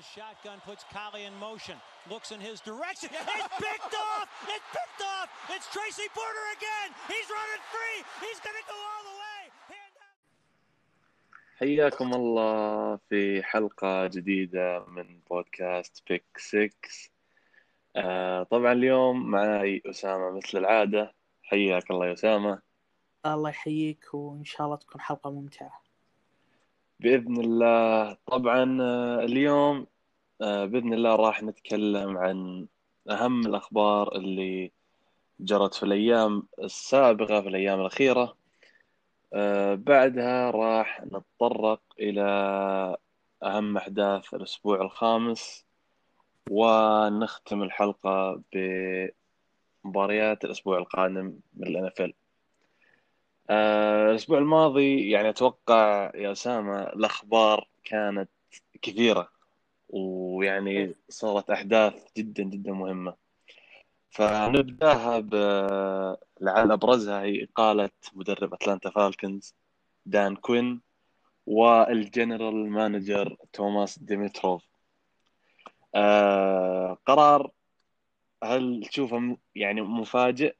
the shotgun, puts Collie in motion, looks in his direction. It's picked off! It's picked off! It's Tracy Porter again! He's running free! He's going to go all the way! حياكم الله في حلقة جديدة من بودكاست بيك 6 آه طبعا اليوم معي أسامة مثل العادة حياك الله يا أسامة الله يحييك وإن شاء الله تكون حلقة ممتعة بإذن الله طبعا آه، اليوم آه، بإذن الله راح نتكلم عن أهم الأخبار اللي جرت في الأيام السابقة في الأيام الأخيرة. آه، بعدها راح نتطرق إلى أهم أحداث الأسبوع الخامس ونختم الحلقة بمباريات الأسبوع القادم من الNFL آه، الأسبوع الماضي يعني أتوقع يا أسامة الأخبار كانت كثيرة. ويعني صارت أحداث جدا جدا مهمة. فنبدأها ب لعل أبرزها هي إقالة مدرب أتلانتا Falcons دان كوين وال general manager توماس ديمتروف آه قرار هل تشوفه يعني مفاجئ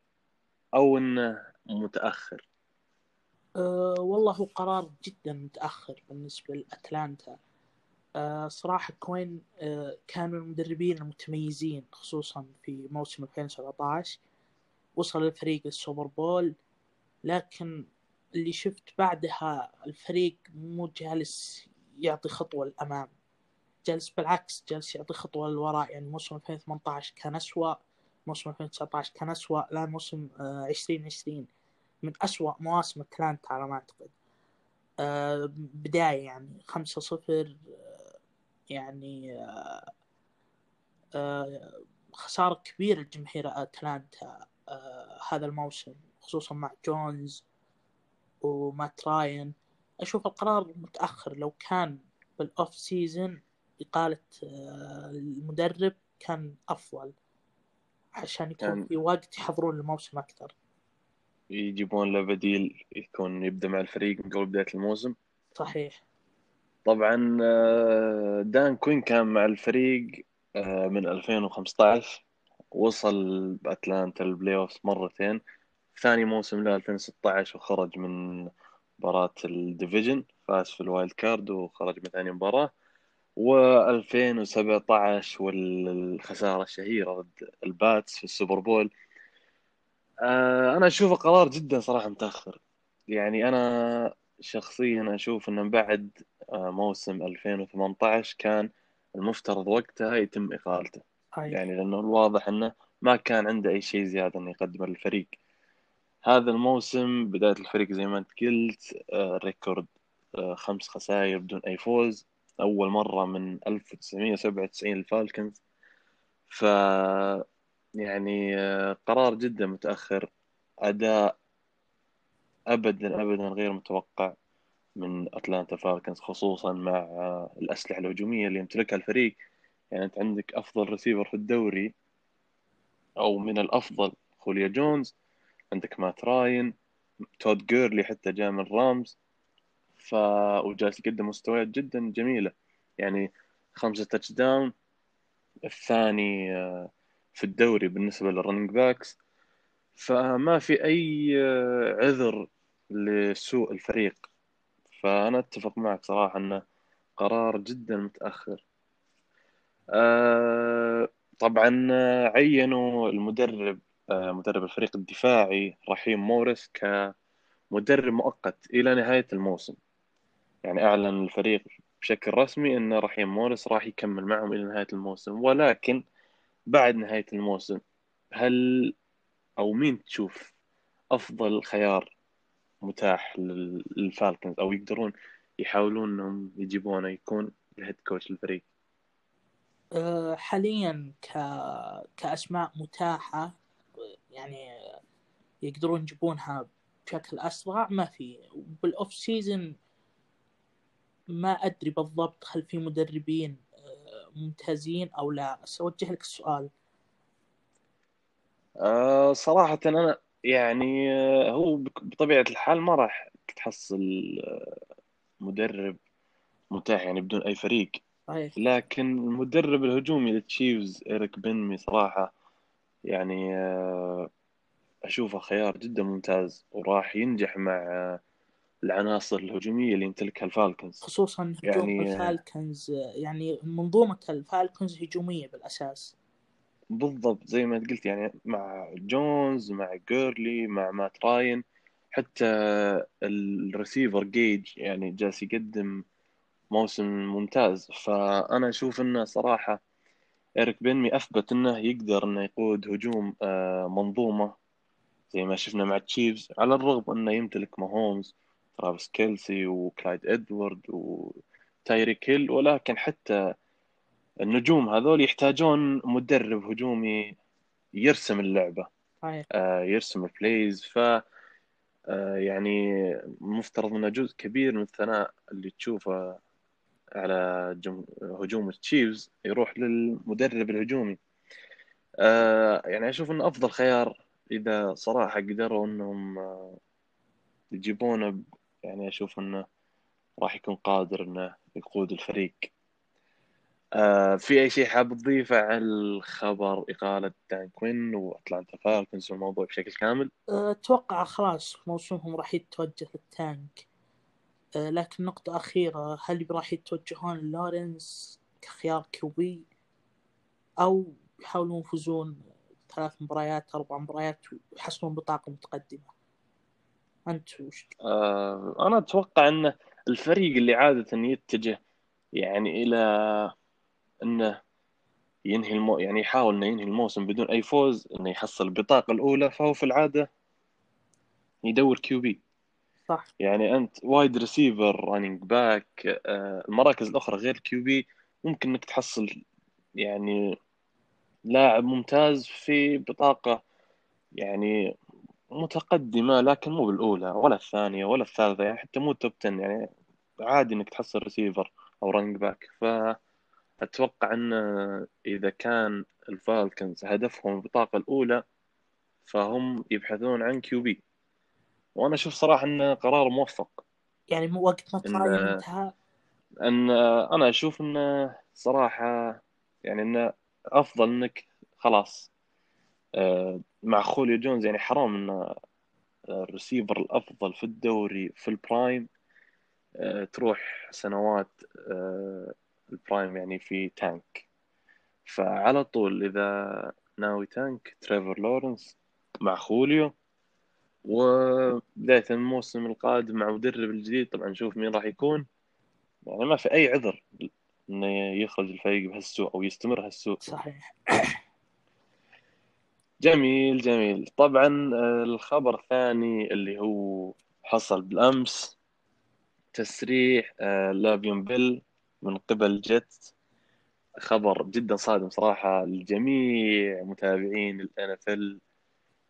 أو إنه متأخر؟ أه والله هو قرار جدا متأخر بالنسبة لأتلانتا. أه صراحة كوين أه كان من المدربين المتميزين خصوصا في موسم 2017 وصل الفريق للسوبر بول لكن اللي شفت بعدها الفريق مو جالس يعطي خطوة للأمام. جالس بالعكس جالس يعطي خطوة للوراء. يعني موسم 2018 كان أسوأ موسم 2019 كان أسوأ الآن موسم آه، 2020 من أسوأ مواسم أتلانتا على ما أعتقد. آه، بداية يعني خمسة صفر يعني آه، آه، خسارة كبيرة لجماهير أتلانتا آه، هذا الموسم خصوصا مع جونز ومات راين. أشوف القرار متأخر لو كان بالأوف سيزن إقالة المدرب كان أفضل عشان يكون في وقت يحضرون الموسم أكثر. يجيبون له بديل يكون يبدأ مع الفريق من قبل بداية الموسم. صحيح. طبعا آه، دان كوين كان مع الفريق آه، من 2015 وصل بأتلانتا ال playoff مرتين. ثاني موسم له 2016 وخرج من مباراة ال division فاز في ال wild card وخرج من ثاني مباراة. و2017 والخسارة الشهيرة ضد ال Pats في ال Super Bowl. آه، أنا أشوفه قرار جدا صراحة متأخر. يعني أنا شخصيا أشوف أنه بعد آه، موسم 2018 كان المفترض وقتها يتم إقالته. صحيح يعني لأنه الواضح أنه ما كان عنده أي شيء زيادة أنه يقدمه للفريق. هذا الموسم بداية الفريق زي ما أنت قلت آه، record آه، خمس خسائر بدون أي فوز. أول مرة من 1997 ال Falcons ف يعني قرار جدا متأخر. أداء أبدا أبدا غير متوقع من أتلانتا Falcons خصوصا مع الأسلحة الهجومية اللي يمتلكها الفريق. يعني أنت عندك أفضل ريسيفر في الدوري أو من الأفضل جوليو جونز عندك مات راين تود جيرلي حتى جاء من Rams ف وجالس يقدم مستويات جدا جميلة. يعني خمسة touchdown الثاني آه، في الدوري بالنسبة لل running backs فما في أي آه، عذر لسوء الفريق. فأنا أتفق معك صراحة أنه قرار جدا متأخر. آه، طبعا عينوا المدرب آه، مدرب الفريق الدفاعي رحيم موريس كمدرب مؤقت إلى نهاية الموسم. يعني أعلن الفريق بشكل رسمي أن رحيم موريس راح يكمل معهم إلى نهاية الموسم. ولكن بعد نهاية الموسم هل أو مين تشوف أفضل خيار متاح لل- للفالكنز أو يقدرون يحاولون أنهم يجيبونه يكون الهيد كوتش للفريق. أه، حاليا ك... كأسماء متاحة يعني يقدرون يجيبونها بشكل أسرع ما في. بالأوف سيزن ما أدري بالضبط هل في مدربين أه، ممتازين أو لا. بس أوجه لك السؤال. آه صراحة أنا يعني آه، هو بطبيعة الحال ما راح تحصل آه، مدرب متاح يعني بدون أي فريق. صحيح. لكن المدرب الهجومي للتشيفز إيريك بنمي صراحة يعني آه، أشوفه خيار جدا ممتاز وراح ينجح مع العناصر الهجومية اللي يمتلكها الفالكنز. خصوصا هجوم يعني- الفالكنز يعني منظومة الفالكنز هجومية بالأساس. بالضبط زي ما قلت يعني مع جونز مع جيرلي مع مات راين حتى الريسيفر جيج يعني جالس يقدم موسم ممتاز. فأنا أشوف إنه صراحة إيريك بينمي أثبت إنه يقدر إنه يقود هجوم آه، منظومة زي ما شفنا مع التشيفز على الرغم إنه يمتلك ماهومز ترافيس كيلسي وكلايد إدوارد وتايريك هيل ولكن حتى النجوم هذول يحتاجون مدرب هجومي يرسم اللعبة. صحيح. آه، يرسم ال plays ف آه، يعني مفترض إنه جزء كبير من الثناء اللي تشوفه على جم... هجوم التشيفز يروح للمدرب الهجومي. آه، يعني أشوف إنه أفضل خيار إذا صراحة قدروا إنهم آه، يجيبونه يعني أشوف إنه راح يكون قادر إنه يقود الفريق. آه، في أي شيء حاب تضيفه عن الخبر؟ إقالة دان كوين وأتلانتا فالكنز والموضوع بشكل كامل. أتوقع خلاص موسمهم راح يتوجه لل tank أه، لكن نقطة أخيرة هل راح يتوجهون لورنس كخيار QB أو يحاولون يفوزون ثلاث مباريات أربع مباريات ويحصلون بطاقة متقدمة؟ أنت وش آه، أنا أتوقع إن الفريق اللي عادة يتجه يعني إلى إنه ينهي المو... يعني يحاول إنه ينهي الموسم بدون أي فوز إنه يحصل البطاقة الأولى فهو في العادة يدور QB. صح. يعني أنت wide receiver running back المراكز الأخرى غير QB ممكن إنك تحصل يعني لاعب ممتاز في بطاقة يعني متقدمة لكن مو بالأولى ولا الثانية ولا الثالثة يعني حتى مو top 10 يعني عادي إنك تحصل ريسيفر أو running back فأتوقع أن إذا كان الفالكنز هدفهم البطاقة الأولى فهم يبحثون عن QB. وأنا أشوف صراحة أنه قرار موفق. يعني مو وقت ما إن- انتهى أن أنا أشوف انه صراحة يعني انه أفضل أنك خلاص آه، مع خوليو جونز يعني حرام انه الريسيفر الأفضل في الدوري في ال prime آه، تروح سنوات آه، ال prime يعني في tank. فعلى طول إذا ناوي tank تريفر لورنس مع خوليو. وبداية الموسم القادم مع مدرب الجديد طبعا نشوف مين راح يكون. يعني ما في أي عذر إنه يخرج الفريق بهالسوء أو يستمر هالسوء. صحيح. جميل جميل. طبعا آه، الخبر الثاني اللي هو حصل بالأمس تسريح آه، لافيون بيل. من قبل جيتس خبر جدا صادم صراحة. لجميع متابعين ال NFL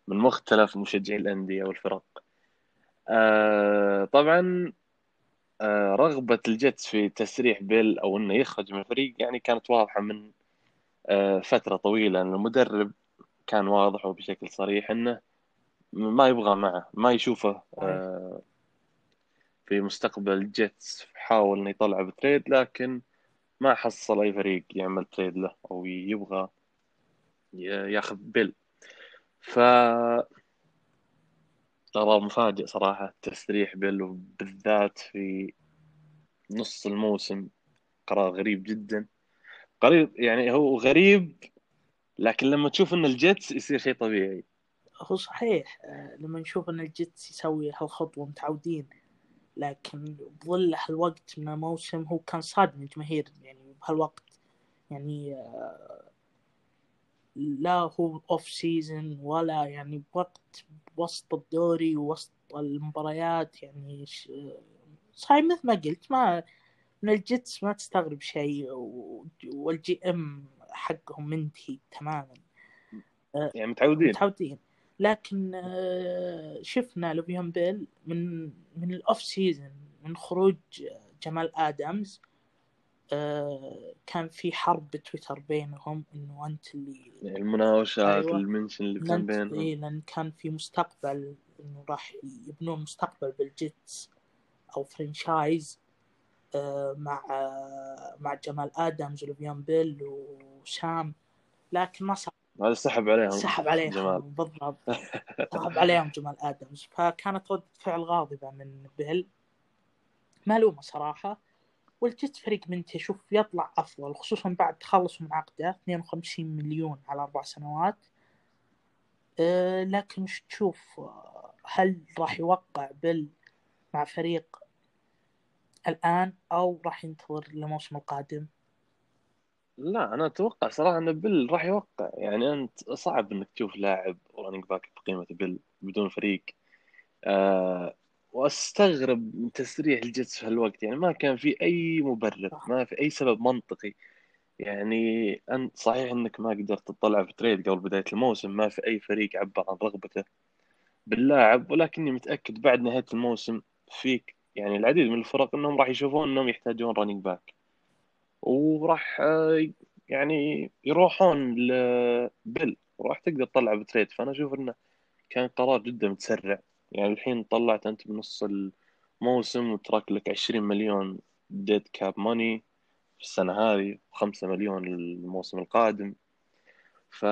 من مختلف مشجعي الأندية والفرق. آه، طبعا آه، رغبة الجيتس في تسريح بيل أو إنه يخرج من الفريق يعني كانت واضحة من آه، فترة طويلة. ان المدرب كان واضح وبشكل صريح إنه ما يبغى معه ما يشوفه. آه، في مستقبل الجيتس حاول إنه يطلعه ب trade لكن ما حصل أي فريق يعمل trade له أو يبغى ياخذ بيل. ف قرار مفاجئ صراحة تسريح بيل وبالذات في نص الموسم قرار غريب جدا. قريب يعني هو غريب لكن لما تشوف إن الجيتس يصير شيء طبيعي. هو صحيح آه، لما نشوف إن الجيتس يسوي هالخطوة متعودين. لكن بظل هالوقت من الموسم هو كان صادم الجماهير يعني بهالوقت. يعني آه، لا هو off season ولا يعني بوقت وسط الدوري ووسط المباريات يعني ش- صحيح مثل ما قلت ما من الجيتس ما تستغرب شيء وال GM حقهم منتهي تماما. يعني متعودين. متعودين. لكن آه، شفنا لوفيون بيل من من ال off season من خروج جمال آدمز آه، كان في حرب بتويتر بينهم إنه أنت اللي المناوشات أيوة. ال mention اللي كان بينهم إيه لأن كان في مستقبل إنه راح يبنون مستقبل بالجيتس أو franchise آه، مع مع جمال آدمز ولفيان بيل وسام لكن ما صار هذا سحب عليهم سحب عليهم جمال. بالضبط. سحب عليهم جمال آدمز. فكانت ردة فعل غاضبة من بيل. ما ألومه صراحة. وال Jets فريق منتي شوف يطلع أفضل خصوصا بعد تخلصوا من عقده. 52 مليون على أربع سنوات. أه لكن وش تشوف هل راح يوقع بيل مع فريق الآن أو راح ينتظر للموسم القادم؟ لا أنا أتوقع صراحة إن بيل راح يوقع. يعني أنت صعب إنك تشوف لاعب running back بقيمة بيل بدون فريق. آه وأستغرب من تسريح ال Jets في هالوقت. يعني ما كان في أي مبرر ما في أي سبب منطقي. يعني انت صحيح إنك ما قدرت تطلع في trade قبل بداية الموسم. ما في أي فريق عبر عن رغبته باللاعب. ولكني متأكد بعد نهاية الموسم فيك يعني العديد من الفرق إنهم راح يشوفون إنهم يحتاجون running back وراح آه، يعني يروحون لبيل وراح تقدر تطلع ب trade. فأنا أشوف إنه كان قرار جدا متسرع. يعني الحين طلعت أنت بنص الموسم وترك لك 20 مليون dead cap money في السنة هذه و5 مليون الموسم القادم. ف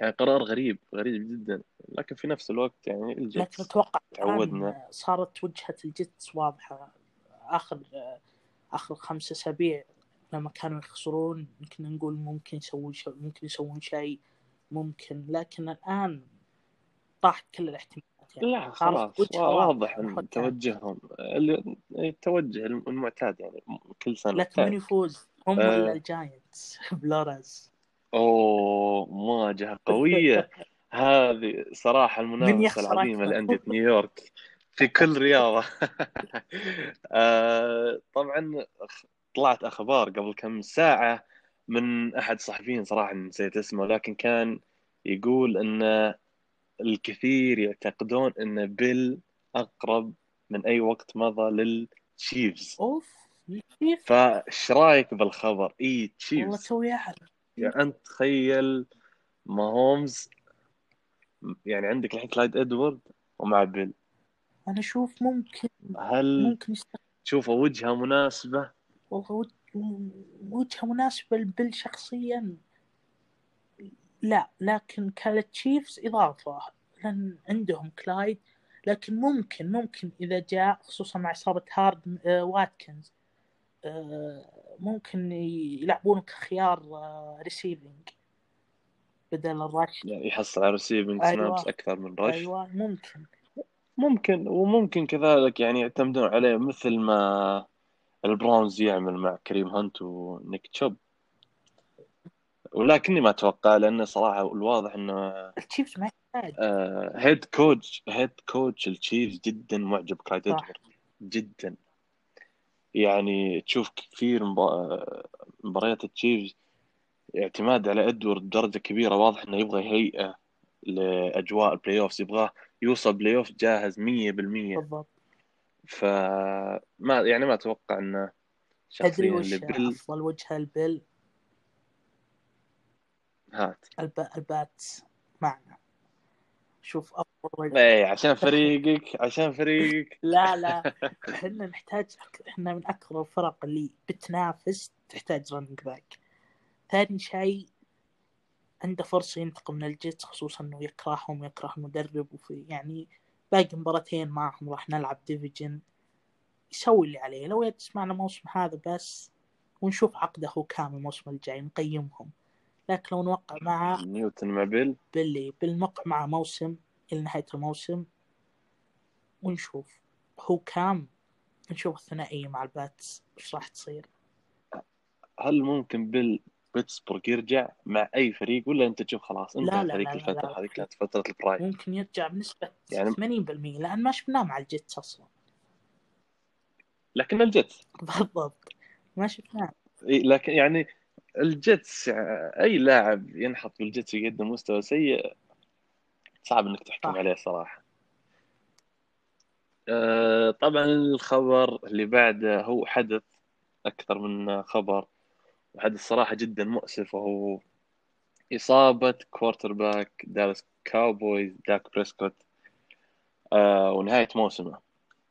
يعني قرار غريب غريب جدا. لكن في نفس الوقت يعني ال Jets لكن أتوقع تعودنا. صارت وجهة ال Jets واضحة. آخر آخر خمس أسابيع لما كانوا يخسرون يمكن نقول ممكن يسوون شيء ممكن يسوون شيء ممكن لكن الآن طاحت كل الاحتمالات يعني. لا خلاص واضح. إن توجههم. اللي التوجه المعتاد يعني كل سنة لكن من يفوز؟ هم آه. ولا الجاينتس بلورز أوه مواجهة قوية. هذه يخسر العظيمة أكثر؟ لأندية نيويورك. في كل رياضة. آه، طبعا طلعت أخبار قبل كم ساعة من أحد الصحفيين صراحة نسيت اسمه لكن كان يقول أن الكثير يعتقدون أن بيل أقرب من أي وقت مضى لل Chiefs. أوف فإيش رأيك بالخبر؟ إي والله Chiefs. توي اعرف يعني أنت تخيل ماهومز يعني عندك الحين كلايد إدوارد ومع بيل. أنا أشوف ممكن هل ممكن يست... تشوفه وجهة وج- وجهة مناسبة لبيل شخصيا. لا لكن كال Chiefs إضافة لأن عندهم كلايد. لكن ممكن ممكن إذا جاء خصوصا مع إصابة هارد آه، واتكنز آه، ممكن يلعبونه كخيار آه، receiving بدل ال rush. يعني يحصل على receiving أيوة. snaps أكثر من rush. أيوة ممكن. ممكن وممكن كذلك يعني يعتمدون عليه مثل ما ال Browns يعمل مع كريم هانت ونيك تشوب. ولكني ما أتوقع لأنه صراحة الواضح أنه ال Chiefs ما يحتاج. آه، head coach head coach ال Chiefs جدا معجب كلايد. ادوارد جدا. يعني تشوف كثير مبا- مباريات ال Chiefs اعتماد على إدوارد بدرجة كبيرة واضح إنه يبغى يهيئه لأجواء ال playoffs يبغاه يوصل playoff جاهز 100% بالضبط. فما يعني ما أتوقع إنه تدري وش لبيل أفضل وجهة البيل هات. الب... ال Pats معنا. شوف أفضل وجه. إيه عشان فريقك عشان فريقك. لا لا. إحنا نحتاج إحنا من أكثر الفرق اللي بتنافس تحتاج running back ثاني شيء عنده فرصة ينتقم من ال Jets خصوصا إنه يكرههم يكره المدرب وفي يعني باقي مباراتين معهم راح نلعب division. يسوي اللي عليه. لو يجلس معنا الموسم هذا بس ونشوف عقده هو كامل الموسم الجاي نقيمهم. لكن لو نوقع معه نيوتن مع بيل. باللي بالنوقع مع موسم إلى نهاية الموسم ونشوف. هو كام؟ نشوف الثنائية مع ال Pats. إيش راح تصير؟ هل ممكن بيل بيتسبورغ يرجع مع أي فريق ولا أنت تشوف خلاص لا، انتهى لا، فريق لا، لا، الفترة. هذه كانت فترة ال prime. ممكن يرجع بنسبة يعني- 80% لأن ما شفناه مع ال Jets أصلا. لكن ال Jets. بالضبط. ما شفناه. لكن يعني ال Jets أي لاعب ينحط بال Jets ويقدم مستوى سيء صعب إنك تحكم صح. عليه صراحة. آه، طبعا الخبر اللي بعده هو حدث أكثر من خبر. وحدث صراحة جدا مؤسف وهو إصابة quarterback دالاس Cowboys داك بريسكوت آه، ونهاية موسمه.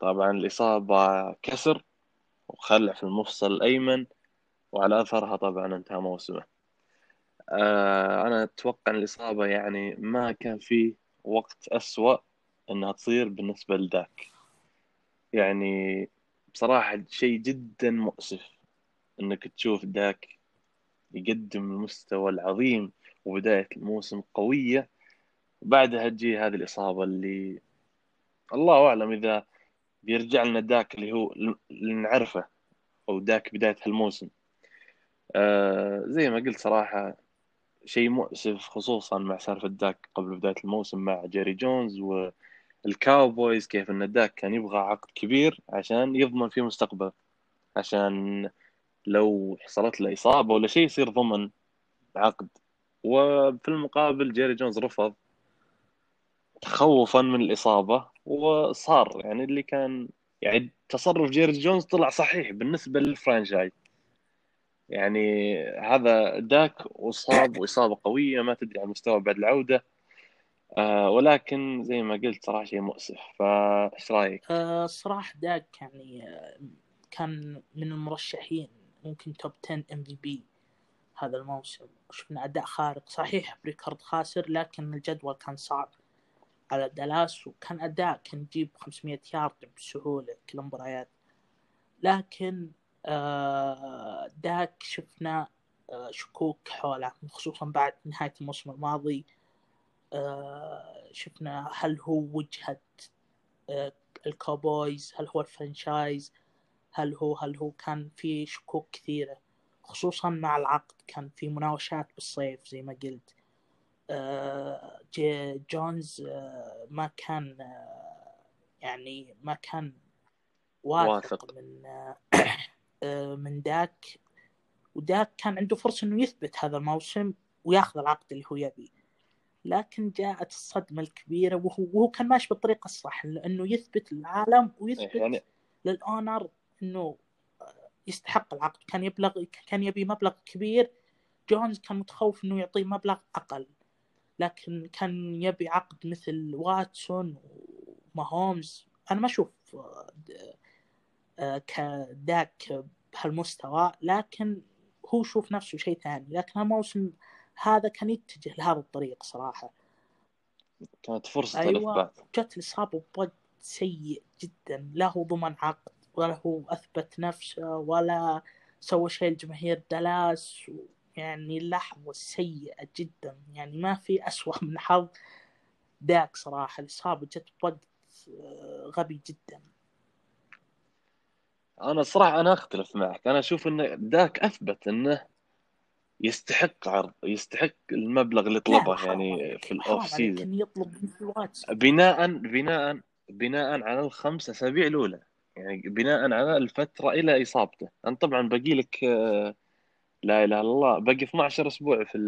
طبعا الإصابة كسر وخلع في المفصل الأيمن وعلى أثرها طبعا انتهى موسمه. آه أنا أتوقع أن الإصابة يعني ما كان في وقت أسوأ أنها تصير بالنسبة لداك. يعني بصراحة شيء جدا مؤسف أنك تشوف داك يقدم المستوى العظيم وبداية الموسم قوية. وبعدها تجي هذه الإصابة اللي الله أعلم إذا بيرجع لنا داك اللي هو اللي نعرفه أو داك بداية هالموسم آه زي ما قلت صراحة شيء مؤسف خصوصا مع سالفة داك قبل بداية الموسم مع جيري جونز وال Cowboys كيف إن داك كان يبغى عقد كبير عشان يضمن فيه مستقبل عشان لو حصلت له إصابة ولا شيء يصير ضمن عقد وفي المقابل جيري جونز رفض تخوفا من الإصابة وصار يعني اللي كان يعني تصرف جيري جونز طلع صحيح بالنسبة لل franchise. يعني هذا داك وصاب وإصابة قوية ما تدري عن مستوى بعد العودة آه ولكن زي ما قلت صراحة شيء مؤسف. فإيش رأيك؟ آه صراحة داك يعني آه، كان من المرشحين ممكن top 10 MVP هذا الموسم. شفنا أداء خارق. صحيح ب record خاسر لكن الجدول كان صعب على دالاس وكان أداء كان يجيب 500 يارد بسهولة كل المباريات. لكن آه، داك شفنا آه، شكوك حوله خصوصا بعد نهاية الموسم الماضي. آه، شفنا هل هو وجه الكوبويز هل هو ال franchise هل هو هل هو كان في شكوك كثيرة خصوصا مع العقد كان في مناوشات بالصيف زي ما قلت. جونز ما كان يعني ما كان واثق من آه، من داك. وداك كان عنده فرصة إنه يثبت هذا الموسم وياخذ العقد اللي هو يبيه. لكن جاءت الصدمة الكبيرة وهو, وهو كان ماشي بالطريقة الصح لأنه يثبت للعالم ويثبت يعني... للأونر أنه يستحق العقد. كان يبلغ كان يبي مبلغ كبير. جونز كان متخوف أنه يعطيه مبلغ أقل. لكن كان يبي عقد مثل واتسون وماهومز. أنا ما أشوف آه، كداك بهالمستوى. لكن هو يشوف نفسه شيء ثاني. لكن الموسم هذا كان يتجه لهذا الطريق صراحة. كانت فرصة أيوة. جت الإصابة بوقت سيء جدا. لا هو ضمن عقد. ولا هو أثبت نفسه ولا سوى شيء لجماهير دالاس يعني لحظة سيئة جدا. يعني ما في أسوأ من حظ داك صراحة. الإصابة جت بوقت آه، غبي جدا. أنا الصراحه أنا أختلف معك. أنا أشوف إن داك أثبت إنه يستحق عرض يستحق المبلغ اللي طلبه يعني في الأوف سيزون يطلب بناء بناء بناء على الخمس اسابيع الأولى. يعني بناء على الفترة إلى إصابته. انت طبعا باقي لك آه، لا إله إلا الله باقي 12 أسبوع في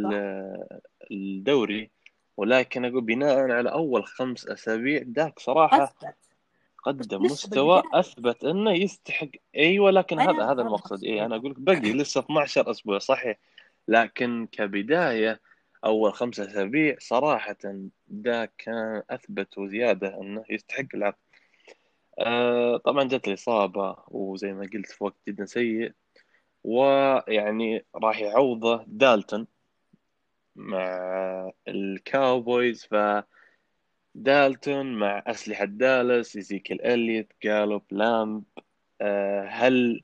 الدوري. ولكن أقول بناء على أول خمس أسابيع داك صراحة أثبت. قدم مستوى أثبت إنه يستحق. أيوه لكن هذا هذا المقصد. إي أنا أقول لك باقي لسه 12 أسبوع صحيح. لكن كبداية أول خمسة أسابيع صراحة دا كان أثبت وزيادة إنه يستحق العقد. آه طبعا جت الاصابه وزي ما قلت في وقت جدا سيء. ويعني راح يعوضه دالتون مع الكاوبويز. ف دالتون مع أسلحة دالاس إزيكيل إليوت جالوب لامب. أه هل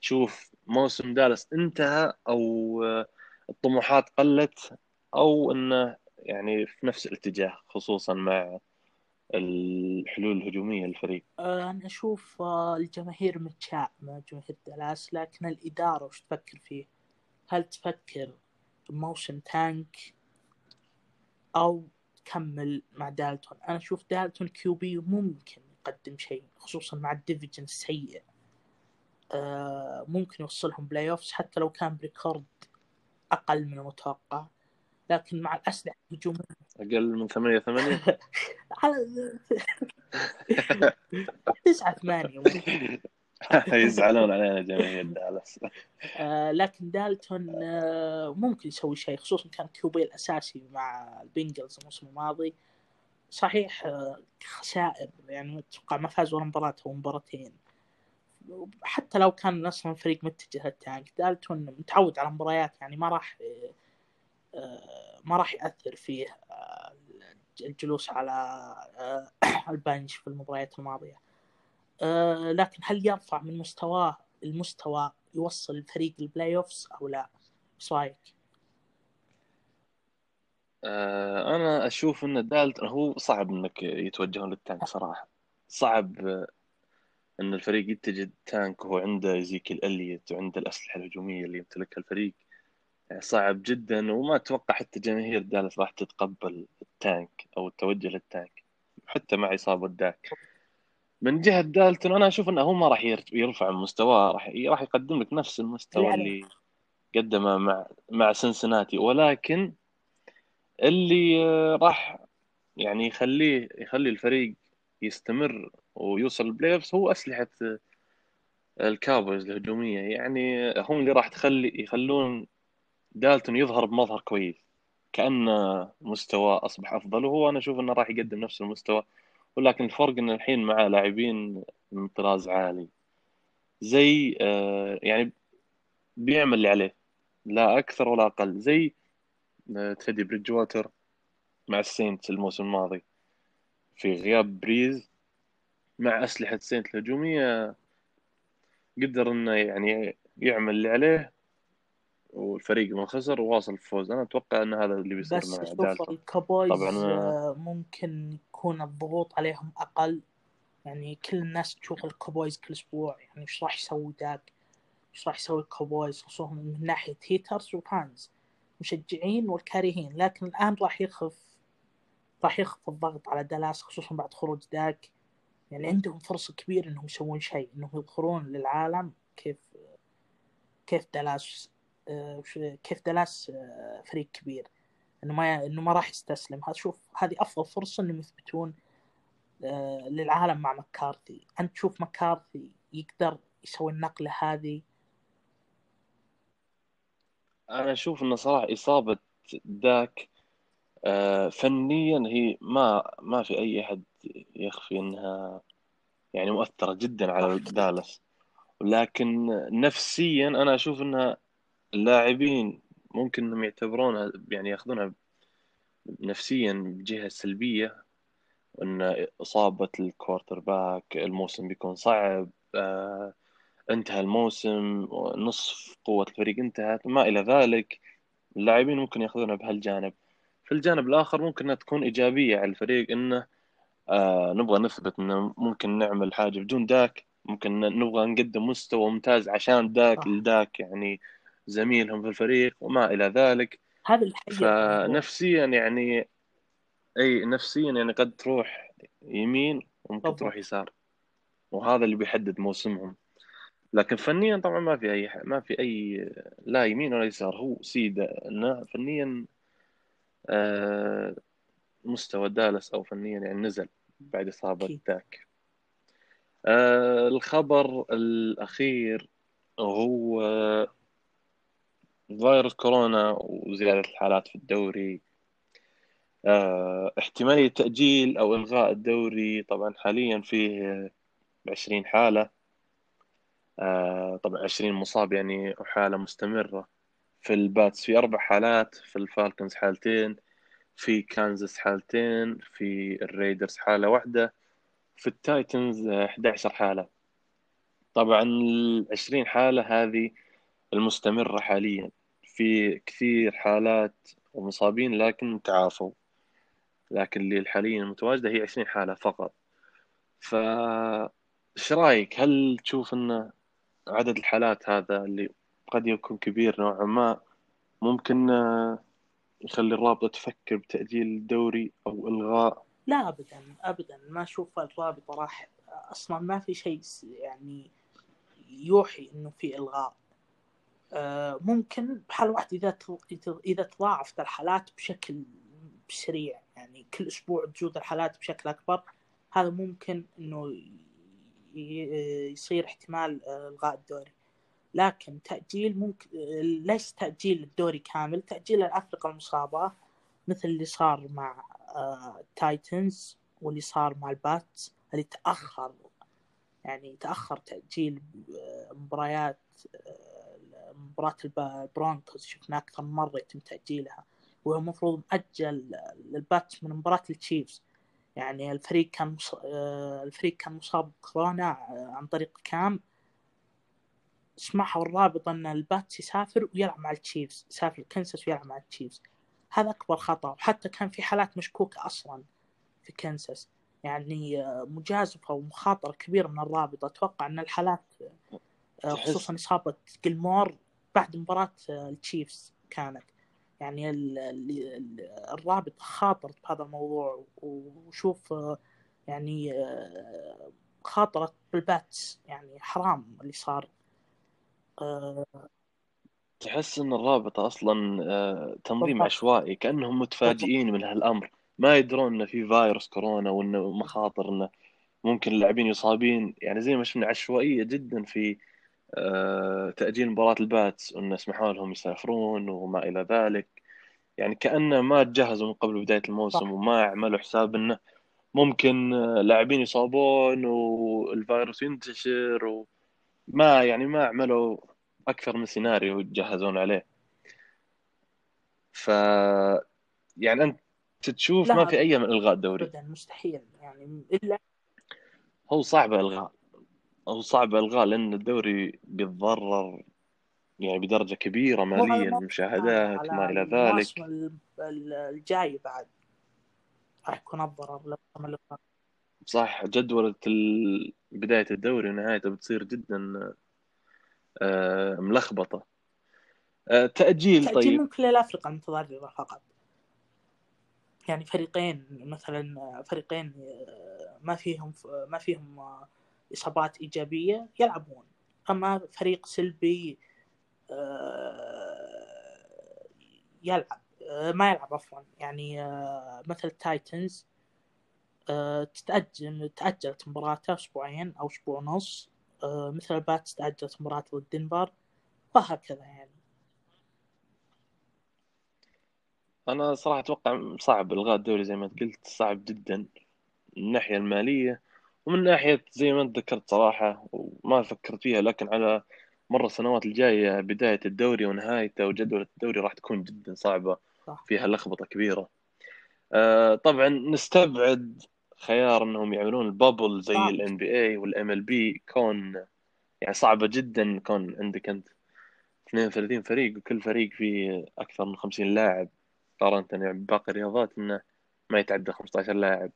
تشوف موسم دالاس انتهى أو الطموحات قلت أو أنه يعني في نفس الاتجاه خصوصا مع الحلول الهجومية للفريق؟ أنا أشوف آه، الجماهير متشائمة جماهير دالاس لكن الإدارة وش تفكر فيه؟ هل تفكر موسم tank أو كمل مع دالتون؟ أنا أشوف دالتون QB ممكن يقدم شيء خصوصا مع ال division السيء. آه ممكن يوصلهم playoffs حتى لو كان ب record أقل من المتوقع. لكن مع الأسلحة الهجومية أقل من 8 8 على 9 8 يزعلون علينا جماهير دالاس آه لكن دالتون آه ممكن يسوي شيء خصوصا كان QB الأساسي مع البنجلز الموسم الماضي. صحيح آه خسائر يعني أتوقع ما فاز ولا مباراة أو مباراتين. حتى لو كان أصلا فريق متجه لل tank دالتون متعود على مباريات يعني ما راح آه، ما راح يأثر فيه. الجلوس على آه، ال bench في المباريات الماضية لكن هل يرفع من مستواه المستوى يوصل الفريق ال playoffs أو لا؟ إيش رأيك؟ أنا أشوف إن دالتون هو صعب إنك يتوجهون لل tank صراحة صعب إن الفريق يتجه ال tank وهو عنده زيك إليوت وعنده الأسلحة الهجومية اللي يمتلكها الفريق صعب جدا وما أتوقع حتى جماهير دالاس راح تتقبل ال tank أو التوجه لل tank حتى مع إصابة داك. من جهة دالتون أنا أشوف إنه هو ما راح يرفع مستواه راح راح يقدم لك نفس المستوى. اللي قدمه مع مع سينسيناتي. ولكن اللي راح يعني يخليه يخلي الفريق يستمر ويوصل ال play هو أسلحة الكاوبويز الهجومية. يعني هم اللي راح تخلي يخلون دالتون يظهر بمظهر كويس كأن مستواه أصبح أفضل وهو أنا أشوف أنه راح يقدم نفس المستوى ولكن الفرق أن الحين مع لاعبين من طراز عالي. زي آه، يعني بيعمل اللي عليه لا أكثر ولا أقل. زي آه، تيدي بريدج ووتر مع السينتس الموسم الماضي. في غياب بريز مع أسلحة السينتس الهجومية قدر إنه يعني يعمل اللي عليه والفريق ما خسر وواصل الفوز. أنا أتوقع إن هذا اللي بيصير بس شوف الكاوبويز طبعا آه، ممكن يكون الضغوط عليهم أقل. يعني كل الناس تشوف الكاوبويز كل أسبوع. يعني إيش راح يسوي داك؟ إيش راح يسوي الكاوبويز؟ خصوصا من ناحية haters و fans. مشجعين والكارهين. لكن الآن راح يخف راح يخف الضغط على دالاس خصوصا بعد خروج داك. يعني عندهم فرصة كبيرة إنهم يسوون شيء إنهم يظهرون للعالم كيف كيف دالاس آه، كيف دالاس آه، فريق كبير إنه ما إنه ما راح يستسلم. هذا شوف هذه أفضل فرصة إنهم يثبتون آه، للعالم مع مكارثي. أنت تشوف مكارثي يقدر يسوي النقلة هذه؟ أنا أشوف إنه صراحة إصابة داك فنيا هي ما ما في أي أحد يخفي إنها يعني مؤثرة جدا على دالاس. ولكن نفسيا أنا أشوف إنها اللاعبين ممكن انهم يعتبرونها يعني ياخذونها نفسيا بجهة سلبية وان إصابة ال quarterback الموسم بيكون صعب آه انتهى الموسم نصف قوة الفريق انتهت ما إلى ذلك. اللاعبين ممكن ياخذونها بهالجانب. في الجانب الآخر ممكن إنها تكون إيجابية على الفريق إنه آه نبغى نثبت إنه ممكن نعمل حاجة بدون داك ممكن نبغى نقدم مستوى ممتاز عشان داك لداك يعني زميلهم في الفريق وما إلى ذلك. هذا الحقيقة. فنفسيا يعني أي نفسيا يعني قد تروح يمين وممكن طبعا. تروح يسار. وهذا اللي بيحدد موسمهم. لكن فنيا طبعا ما في أي ما في أي لا يمين ولا يسار. هو سيدة انه فنيا آه مستوى دالس أو فنيا يعني نزل بعد إصابة ذاك آه الخبر الأخير هو فيروس كورونا وزيادة الحالات في الدوري. آه، احتمالية تأجيل أو إلغاء الدوري طبعا حاليا فيه عشرين حالة. آه، طبعا عشرين مصاب يعني حالة مستمرة. في الباتس في أربع حالات في الفالكنز حالتين في كانزاس حالتين في الريدرز حالة واحدة في التايتنز 11 حالة. طبعا العشرين حالة هذه المستمرة حاليا. في كثير حالات ومصابين لكن تعافوا. لكن اللي حاليا المتواجدة هي 20 حالة فقط. ف إيش رأيك؟ هل تشوف إن عدد الحالات هذا اللي قد يكون كبير نوعا ما ممكن يخلي الرابطة تفكر بتأجيل الدوري أو إلغاء؟ لا أبدا أبدا. ما أشوف الرابطة راح أصلا ما في شيء يعني يوحي إنه في إلغاء. آه، ممكن بحال واحد إذا إذا تضاعفت الحالات بشكل سريع يعني كل أسبوع تزود الحالات بشكل أكبر هذا ممكن إنه يصير احتمال آه، إلغاء الدوري. لكن تأجيل ممكن آه، ليس تأجيل الدوري كامل تأجيل الأفرقة المصابة مثل اللي صار مع تايتنز واللي صار مع الباتس اللي تأخر يعني تأخر تأجيل آه، مباريات آه، مباراة البرونكوز شفنا أكثر من مرة يتم تأجيلها. وهو المفروض مؤجل ال Pats من مباراة ال Chiefs. يعني الفريق كان مص... آه، الفريق كان مصاب بكورونا عن طريق كام. سمحوا الرابطة أن ال Pats يسافر ويلعب مع ال Chiefs يسافر كنساس ويلعب مع ال Chiefs. هذا أكبر خطأ. وحتى كان في حالات مشكوكة أصلا في كنساس. يعني آه، مجازفه ومخاطره كبيرة من الرابطة أتوقع أن الحالات آه، خصوصا إصابة جلمور بعد مباراة آه، ال Chiefs كانت. يعني الرابطه خاطرت بهذا الموضوع وشوف يعني خاطرت بال Pats يعني حرام اللي صار. تحس إن الرابطه أصلا آه، تنظيم عشوائي كأنهم متفاجئين من هالأمر. ما يدرون انه في فيروس كورونا وإنه مخاطر إنه ممكن اللاعبين يصابين. يعني زي ما شفنا عشوائية جدا في آه، تأجيل مباراة ال Pats وانه سمحوا لهم يسافرون وما إلى ذلك. يعني كأنه ما تجهزوا من قبل بداية الموسم وما عملوا حساب إنه ممكن آه، لاعبين يصابون والفيروس ينتشر وما يعني ما عملوا أكثر من سيناريو يتجهزون عليه. ف يعني أنت تشوف ما في أي من إلغاء الدوري. ابدا مستحيل. يعني إلا هو صعب إلغاء. هو صعب ألغاء لأن الدوري بيتضرر يعني بدرجة كبيرة ماليا المشاهدات ما إلى ذلك. الجاي بعد. راح يكون الضرر صح جدولة بداية الدوري ونهايته بتصير جدا آه، ملخبطة. آه، تأجيل, تأجيل طيب. ممكن للافرقه المتضرره فقط. يعني فريقين مثلا فريقين آه، ما فيهم ما فيهم إصابات إيجابية يلعبون. أما فريق سلبي يلعب ما يلعب عفوا. يعني مثل ال Titans تتأجل تأجلت مباراته أسبوعين أو أسبوع ونص. آه، مثل ال Pats تأجلت مباراة ضد دنفر وهكذا يعني. أنا صراحة أتوقع صعب إلغاء الدوري زي ما قلت صعب جدا. من الناحية المالية ومن ناحية زي ما أنت ذكرت صراحة وما فكرت فيها لكن على مرة السنوات الجاية بداية الدوري ونهايته وجدولة الدوري راح تكون جدا صعبة صح. فيها لخبطة كبيرة. آه طبعا نستبعد خيار إنهم يعملون ال bubble زي ال NBA وال MLB كون يعني صعبة جدا كون عندك أنت 32 فريق وكل فريق فيه أكثر من 50 لاعب. مقارنة يعني بباقي الرياضات إنه ما يتعدى 15 لاعب.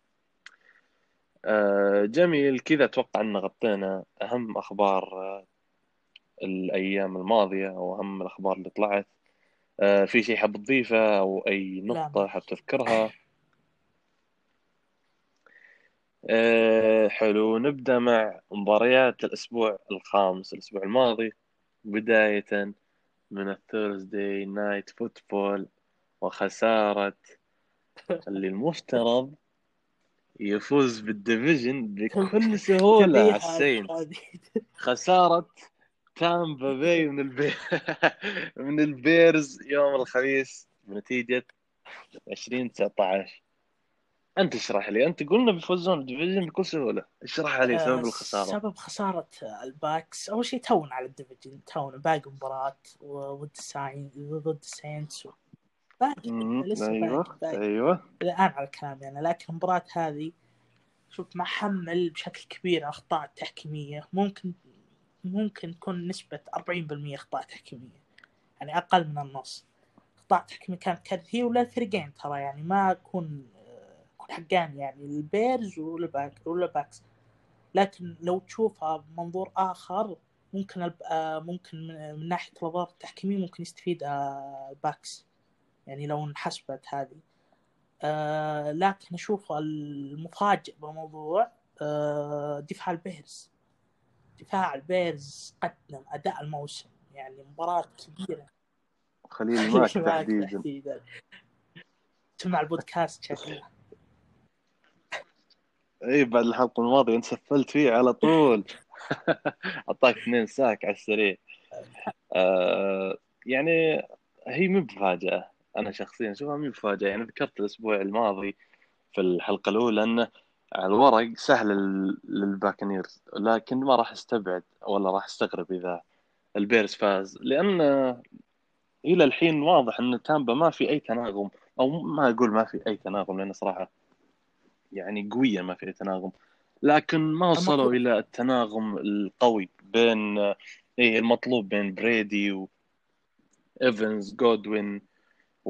آه، جميل. كذا أتوقع أن غطينا أهم أخبار آه، الأيام الماضية أو أهم الأخبار اللي طلعت. آه، في شيء حاب تضيفه أو أي نقطة حاب تذكرها؟ حلو. نبدأ مع مباريات الأسبوع الخامس الأسبوع الماضي. بداية من ال Thursday Night Football وخسارة اللي المفترض يفوز بال division بكل سهولة على ال Saints خسارة Tampa Bay من البي... من ال Bears يوم الخميس بنتيجة 20 19 أنت اشرح لي أنت قلنا بيفوزون ال division بكل سهولة. اشرح لي سبب آه، الخسارة. سبب خسارة الباكس. أول شيء تون على الديفيجن تون باقي مباراة وضد الساين ضد الساينتس باقي لسه أيوه باقي. أيوه. الان على كلامي أنا لكن المباراة هذه شوف محمل بشكل كبير أخطاء تحكيمية. ممكن ممكن تكون نسبة 40% أخطاء تحكيمية. يعني أقل من النص. أخطاء تحكيمية كانت كارثيه وللفريقين ترى يعني ما أكون حقان يعني ال Bears وال Buc وال Bucs لكن لو تشوفها بمنظور آخر ممكن آه، ممكن من ناحية الاضرار التحكيمية ممكن يستفيد ال Bucs آه، يعني لو انحسبت هذه. آه، لكن أشوف المفاجئ بالموضوع دفاع ال Bears. دفاع ال Bears قدم أداء الموسم يعني مباراة كبيرة. خليل ماك تحديدا. سمع البودكاست شكله إي بعد الحلقة الماضية أنت سفلت فيه على طول. أعطاك اثنين sack على السريع. آه يعني هي مو مفاجأة أنا شخصيا اشوفها مو مفاجأة يعني ذكرت الأسبوع الماضي في الحلقة الأولى انه على الورق سهل لل- لل Buccaneers لكن ما راح أستبعد ولا راح أستغرب إذا ال Bears فاز لأن إلى الحين واضح أن تامبا ما في أي تناغم أو ما أقول ما في أي تناغم لأن صراحة يعني قويه ما في أي تناغم لكن ما وصلوا. إلى التناغم القوي بين إيه المطلوب بين بريدي و إيفنز جودوين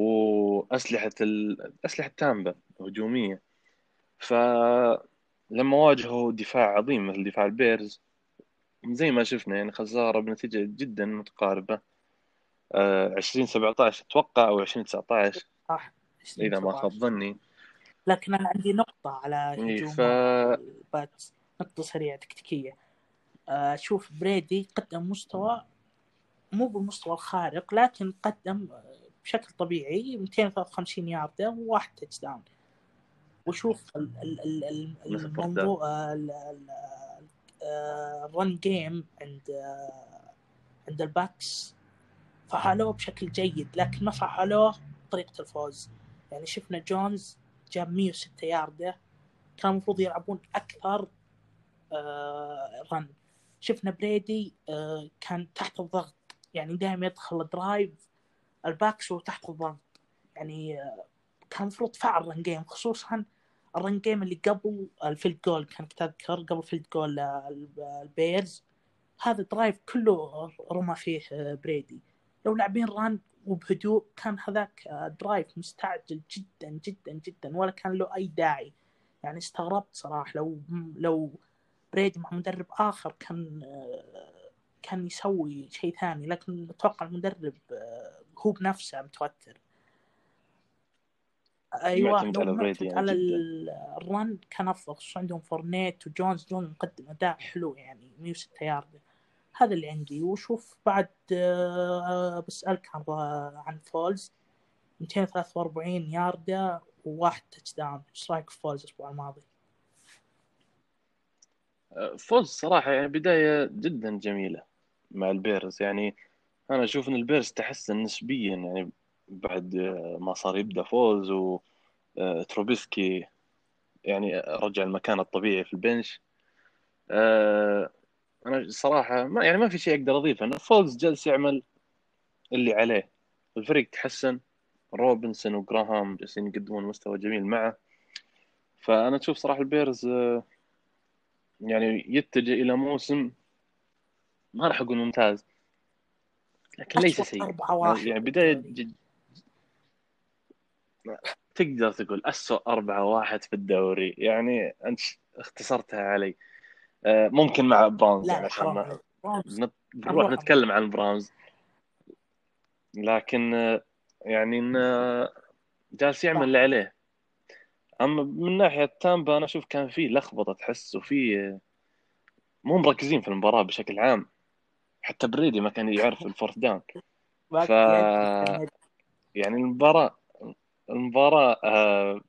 وأسلحة ال... أسلحة تامبا هجومية. فلما واجهوا دفاع عظيم مثل دفاع ال Bears زي ما شفنا يعني خسارة بنتيجة جدا متقاربة. آه 2017 أتوقع أو 2019 صح. إذا ما خاب ظني. لكن أنا عندي نقطة على هجوم ف- ال Bucs نقطة سريعة تكتيكية. آه، أشوف بريدي قدم مستوى مو بالمستوى الخارق لكن قدم بشكل طبيعي 253 ياردة وواحد touchdown وشوف الموضوع آه، ال- ال- آه، ال run game عند آه، عند ال Bucs فعلوه بشكل جيد لكن ما فعلوه بطريقة الفوز. يعني شفنا جونز جاب 106 ياردة كان المفروض يلعبون أكثر آه، run شفنا بريدي آه، كان تحت الضغط يعني دائما يدخل drive ال Bucs وهو تحت الضغط يعني آه، كان المفروض فعل run game خصوصا ال run game اللي قبل ال field goal كانك تذكر قبل field goal آه، البيرز. هذا drive كله رمى فيه آه، بريدي. لو لاعبين run وبهدوء كان هذاك آه، drive مستعجل جدا جدا جدا ولا كان له أي داعي. يعني استغربت صراحة. لو لو بريدي مع مدرب آخر كان آه، كان يسوي شيء ثاني لكن أتوقع المدرب آه، هو بنفسه متوتر أيوه معتمد لو على معتمد يعني ال run كان أفضل خصوصا عندهم فورنيت وجونز جونز مقدم أداء حلو يعني 106 يارده هذا اللي عندي. وشوف بعد آه، بسألك عن عن فولز. 243 ياردة وواحد touchdown إيش رأيك في فولز الأسبوع الماضي؟ فولز صراحة يعني بداية جدا جميلة مع البيرز. يعني أنا أشوف إن البيرز تحسن نسبيا يعني بعد آه، ما صار يبدأ فولز وتروبيسكي يعني رجع المكان الطبيعي في ال bench. آه، أنا صراحة ما يعني ما في شيء أقدر أضيفه أنا فولز جالس يعمل اللي عليه. الفريق تحسن روبنسون وجراهام جالسين يقدمون مستوى جميل معه. فأنا أشوف صراحة البيرز آه، يعني يتجه إلى موسم ما راح أقول ممتاز لكن ليس سيء. أربعة واحد. يعني بداية. جد تقدر تقول أسوأ أربعة واحد في الدوري. يعني أنت اختصرتها علي. آه، ممكن مع براونز لا يعني عشان ما- نروح. نتكلم عن براونز. لكن آه، يعني إنه جالس يعمل اللي عليه. أما من ناحية تامبا أنا أشوف كان فيه لخبطة تحس وفيه آه، مو مركزين في المباراة بشكل عام. حتى بريدي ما كان يعرف ال fourth down ف- يعني المباراة المباراة آه،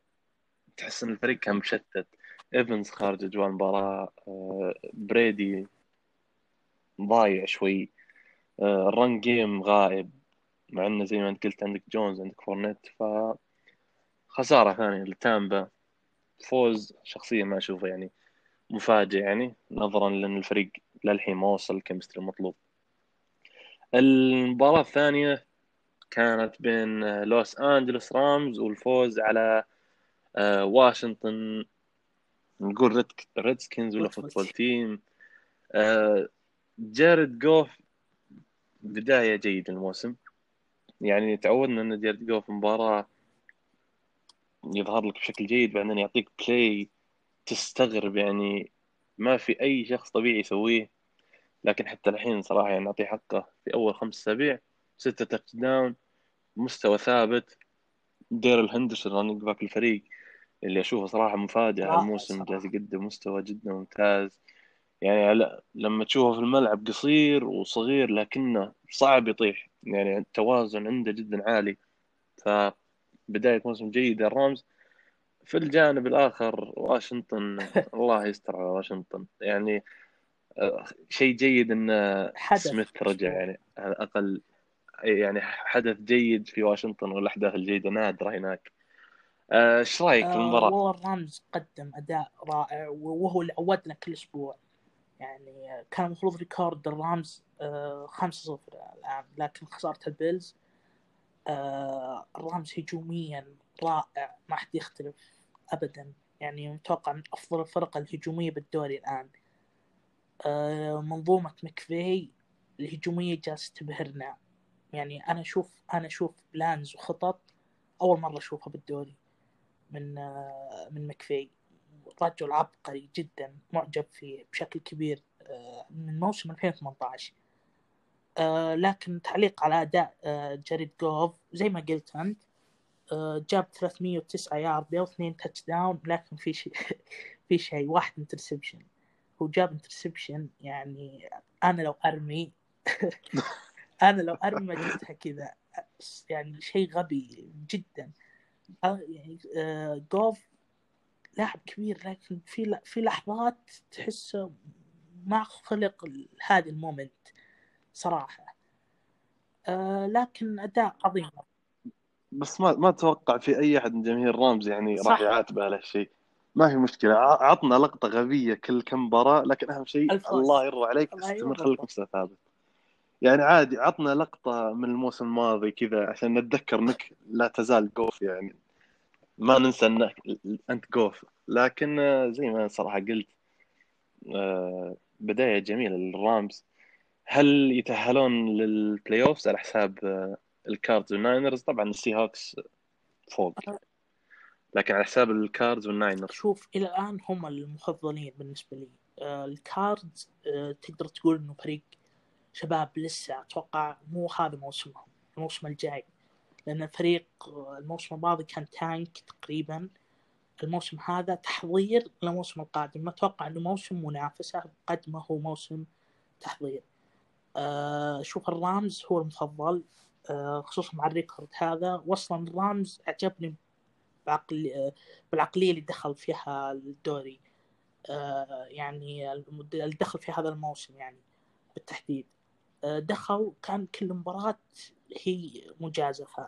تحس إن الفريق كان مشتت. ايفنز خارج أجواء المباراة آه، بريدي ضايع شوي. آه، ال run game غائب. مع إنه زي ما أنت قلت عندك جونز عندك فورنيت ف خسارة ثانية لتامبا. فوز شخصيا ما أشوفه يعني مفاجئ يعني نظرا لأن الفريق للحين ما وصل ال chemistry المطلوب المباراة الثانية كانت بين لوس أنجلوس رامز والفوز على آه، واشنطن. نقول ريد ريدسكنز ولا فوتبول فوتبول تيم. آه، جاريد جوف بداية جيدة الموسم. يعني تعودنا أن جاريد جوف مباراة يظهر لك بشكل جيد بعدين يعطيك play تستغرب يعني ما في أي شخص طبيعي يسويه. لكن حتى الحين صراحة يعني نعطيه حقه في أول خمس أسابيع. ستة touchdown مستوى ثابت. ديرل هندرسون running back الفريق اللي أشوفه صراحة مفاجأة. الموسم. جالس يقدم مستوى جدا ممتاز. يعني لما تشوفه في الملعب قصير وصغير لكنه صعب يطيح. يعني التوازن عنده جدا عالي. فبداية موسم جيدة الرامز في الجانب الآخر واشنطن الله يستر على واشنطن. يعني آه، شيء جيد إن حدث. سميث رجع يعني على الأقل يعني حدث جيد في واشنطن والأحداث الجيدة نادرة هناك. آه، إيش رأيك في آه المباراة؟ والله الرامز قدم أداء رائع وهو اللي عودنا كل أسبوع يعني آه، كان المفروض record الرامز آه 5-0 الآن لكن خسارة البيلز آه الرامز هجوميا رائع ما حد يختلف ابدا. يعني متوقع من أفضل الفرق الهجومية بالدوري الآن. آه منظومة مكفاي الهجومية جالسة تبهرنا. يعني أنا أشوف أنا أشوف plans وخطط أول مرة أشوفها بالدوري من آه من مكفاي رجل عبقري جدا معجب فيه بشكل كبير آه من موسم 2018 آه لكن تعليق على أداء جاريد جوف زي ما قلت أنت جاب 309 يارد واثنين touchdown لكن في شيء في شيء واحد interception هو جاب interception يعني أنا لو أرمي أنا لو أرمي ما جبتها كذا. يعني شيء غبي جدا. يعني آه، جوف لاعب كبير لكن في في لحظات تحسه ما خلق هذه المومنت صراحة. آه لكن أداء عظيم. بس ما ما أتوقع في أي أحد من جماهير رامز يعني. راح يعاتبه على هالشيء. ما في مشكلة. عطنا لقطة غبية كل كم مباراة لكن أهم شيء الفوز. الله يرضى عليك استمر. خليك مستوى ثابت يعني عادي عطنا لقطة من الموسم الماضي كذا عشان نتذكر إنك لا تزال جوف يعني. ما ننسى انك أنت جوف. لكن آه، زي ما صراحة قلت آه، بداية جميلة للرامز. هل يتأهلون لل playoffs على حساب آه، الكاردز والناينرز طبعا السي هوكس فوق لكن على حساب الكاردز والناينرز شوف إلى الآن هم المفضلين بالنسبة لي. آه الكاردز آه تقدر تقول إنه فريق شباب لسه أتوقع مو هذا موسمهم الموسم الجاي. لأن الفريق الموسم الماضي كان tank تقريبا. الموسم هذا تحضير للموسم القادم. ما أتوقع إنه موسم منافسة قد ما هو موسم تحضير. شوف الرامز هو المفضل. خصوصا مع ال record هذا. واصلا الرامز عجبني بعقل آه، بالعقلية اللي دخل فيها الدوري. آه يعني اللي دخل في هذا الموسم يعني بالتحديد. آه دخل كان كل مباراة هي مجازفة.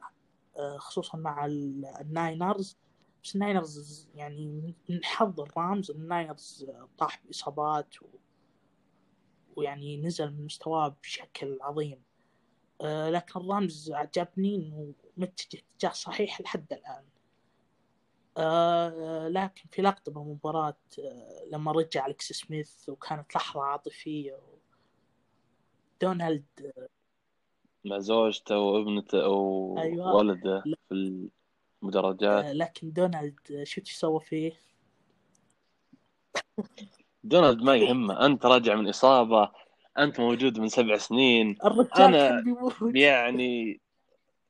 آه خصوصا مع ال- الناينرز بس الناينرز يعني من حظ الرامز الناينرز طاح بإصابات و... ويعني نزل من مستواه بشكل عظيم. آه لكن الرامز عجبني إنه متجه اتجاه صحيح لحد الآن آه لكن في لقطة بالمباراة آه لما رجع أليكس سميث وكانت لحظة عاطفية. دونالد مع زوجته وابنته أيوة. وولده لا. في المدرجات آه لكن دونالد آه، شفت إيش سوى فيه؟ دونالد ما يهمه أنت راجع من إصابة أنت موجود من سبع سنين. الرجال بيموت. يعني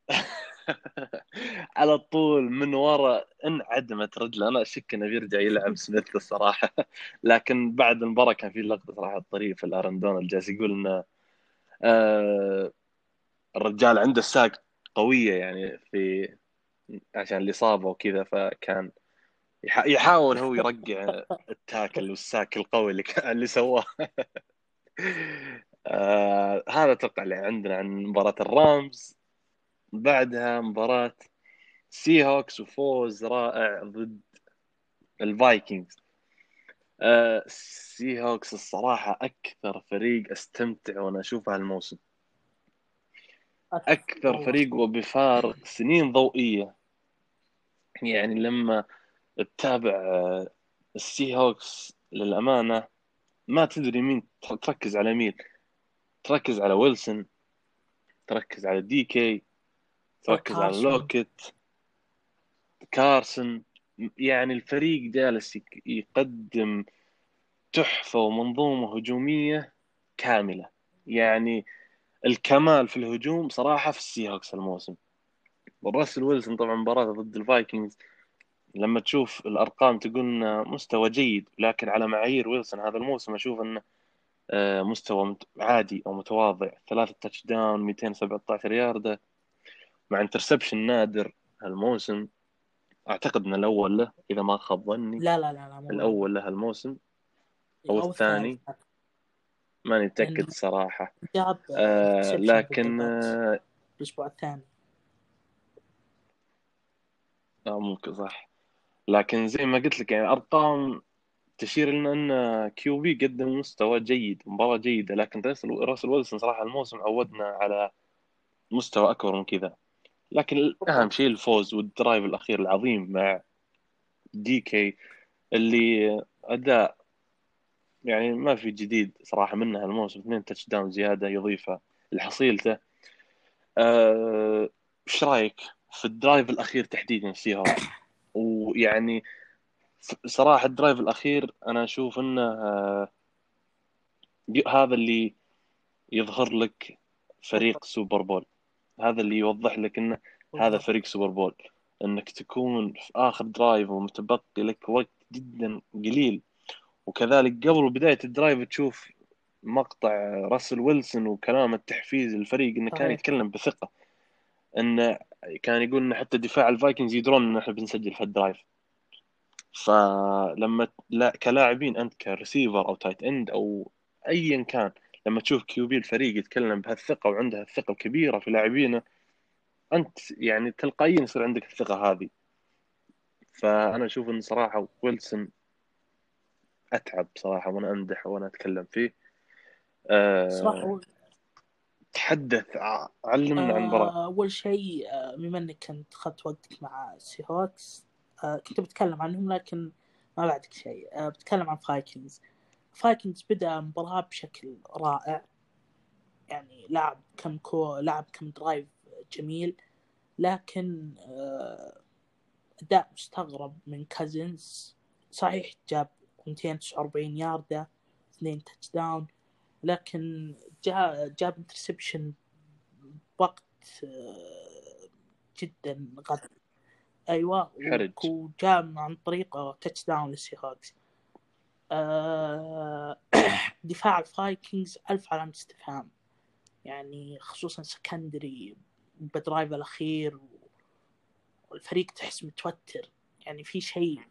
على طول من ورا انعدمت رجله أنا أشك إنه بيرجع يلعب سميث الصراحة. لكن بعد المباراة كان في لقطة صراحة طريفه لارن دونالد جالس يقول إنه آه الرجال عنده الساق قوية يعني في عشان الاصابه وكذا فكان يح- يحاول هو يرجع ال tackle وال sack القوي اللي اللي سواه. آه هذا أتوقع اللي عندنا عن مباراة ال Rams. بعدها مباراة Seahawks وفوز رائع ضد ال Vikings. آه Seahawks الصراحة أكثر فريق أستمتع وأنا أشوفه هالموسم. أكثر. فريق وبفارق سنين ضوئية. يعني لما تتابع آه، ال Seahawks للأمانة ما تدري مين تركز على مين. تركز على ويلسون تركز على DK تركز على كارسون. لوكيت كارسون. يعني الفريق جالس يقدم تحفة ومنظومة هجومية كاملة. يعني الكمال في الهجوم صراحة في ال Seahawks الموسم. وراسل ويلسون طبعا مباراة ضد ال Vikings. لما تشوف الأرقام تقول مستوى جيد لكن على معايير ويلسون هذا الموسم أشوف إنه آه، مستوى عادي أو متواضع. ثلاثة touchdown 217 ياردة مع interception نادر هالموسم. أعتقد إن الأول له إذا ما خاب ظني. لا لا لا لا مو الأول له هالموسم. أو الثاني. ماني متأكد جاب آه لكن آه الأسبوع الثاني. آه ممكن صح. لكن زي ما قلت لك يعني أرقام تشير لنا إن QB قدم مستوى جيد مباراة جيدة لكن راسل ويلسون صراحة الموسم عودنا على مستوى أكبر من كذا. لكن اهم شيء الفوز وال drive الأخير العظيم مع DK اللي أداء يعني ما في جديد صراحة منه الموسم اثنين touchdown زيادة يضيفها لحصيلته. آه، إيش رأيك في ال drive الأخير تحديدا في سي ويعني صراحة ال drive الأخير أنا أشوف إنه آه، هذا اللي يظهر لك فريق Super Bowl هذا اللي يوضح لك إنه هذا فريق Super Bowl إنك تكون في آخر drive ومتبقي لك وقت جدا قليل. وكذلك قبل بداية ال drive تشوف مقطع راسل ويلسون وكلام التحفيز للفريق إنه كان يتكلم بثقة. انه كان يقول إن حتى دفاع ال Vikings يدرون إن إحنا بنسجل في ال drive. فلما لا كلاعبين أنت كريسيفر أو tight end أو ايا كان لما تشوف QB الفريق يتكلم بهالثقة وعنده الثقه الكبيرة في لاعبينه أنت يعني تلقائيا يصير عندك الثقة هذه. فأنا أشوف إن صراحة ويلسون أتعب صراحة وأنا أمدح وأنا أتكلم فيه. أه صراحة تحدث علمنا عن المباراه آه، أول شيء آه، بما إنك كنت أخذت وقتك مع Seahawks آه، كنت بتكلم عنهم لكن ما بعدك شيء. بتكلم عن Vikings Vikings بدأ المباراه بشكل رائع. يعني لعب كم كو لعب كم drive جميل لكن أداء مستغرب من كازنز صحيح جاب 249 ياردة اثنين touchdown لكن جاء جاب interception بوقت آه، جدا غد أيوه وجاء عن طريق touchdown لل Seahawks آه، دفاع ال Vikings ألف علامة استفهام. يعني خصوصا secondary ب drive الأخير والفريق تحس متوتر. يعني في شيء.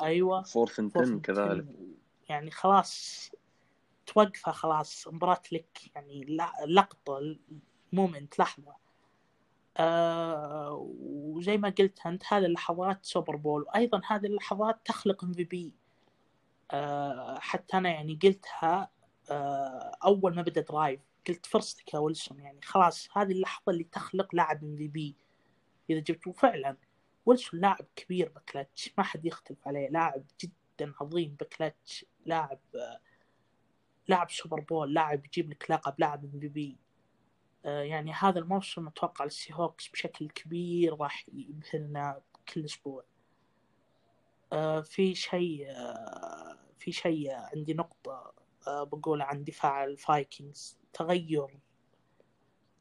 أيوه fourth كذلك. يعني خلاص. توقفها خلاص مباراة لك يعني لقطة moment لحظة. آه وزي ما قلت انت هذه اللحظات Super Bowl وأيضا هذه اللحظات تخلق MVP حتى أنا يعني قلتها آه أول ما بدأ drive قلت فرصتك يا ويلسون يعني خلاص هذه اللحظة اللي تخلق لاعب MVP إذا جبته فعلا ويلسون لاعب كبير بكلتش ما حد يختلف عليه لاعب جدا عظيم بكلتش لاعب لاعب Super Bowl لاعب يجيب لك لقب لاعب MVP يعني هذا الموسم أتوقع ال Seahawks بشكل كبير راح يبهرنا كل أسبوع. آه، في شيء آه، في شيء عندي نقطة آه، بقول عن دفاع ال Vikings. تغير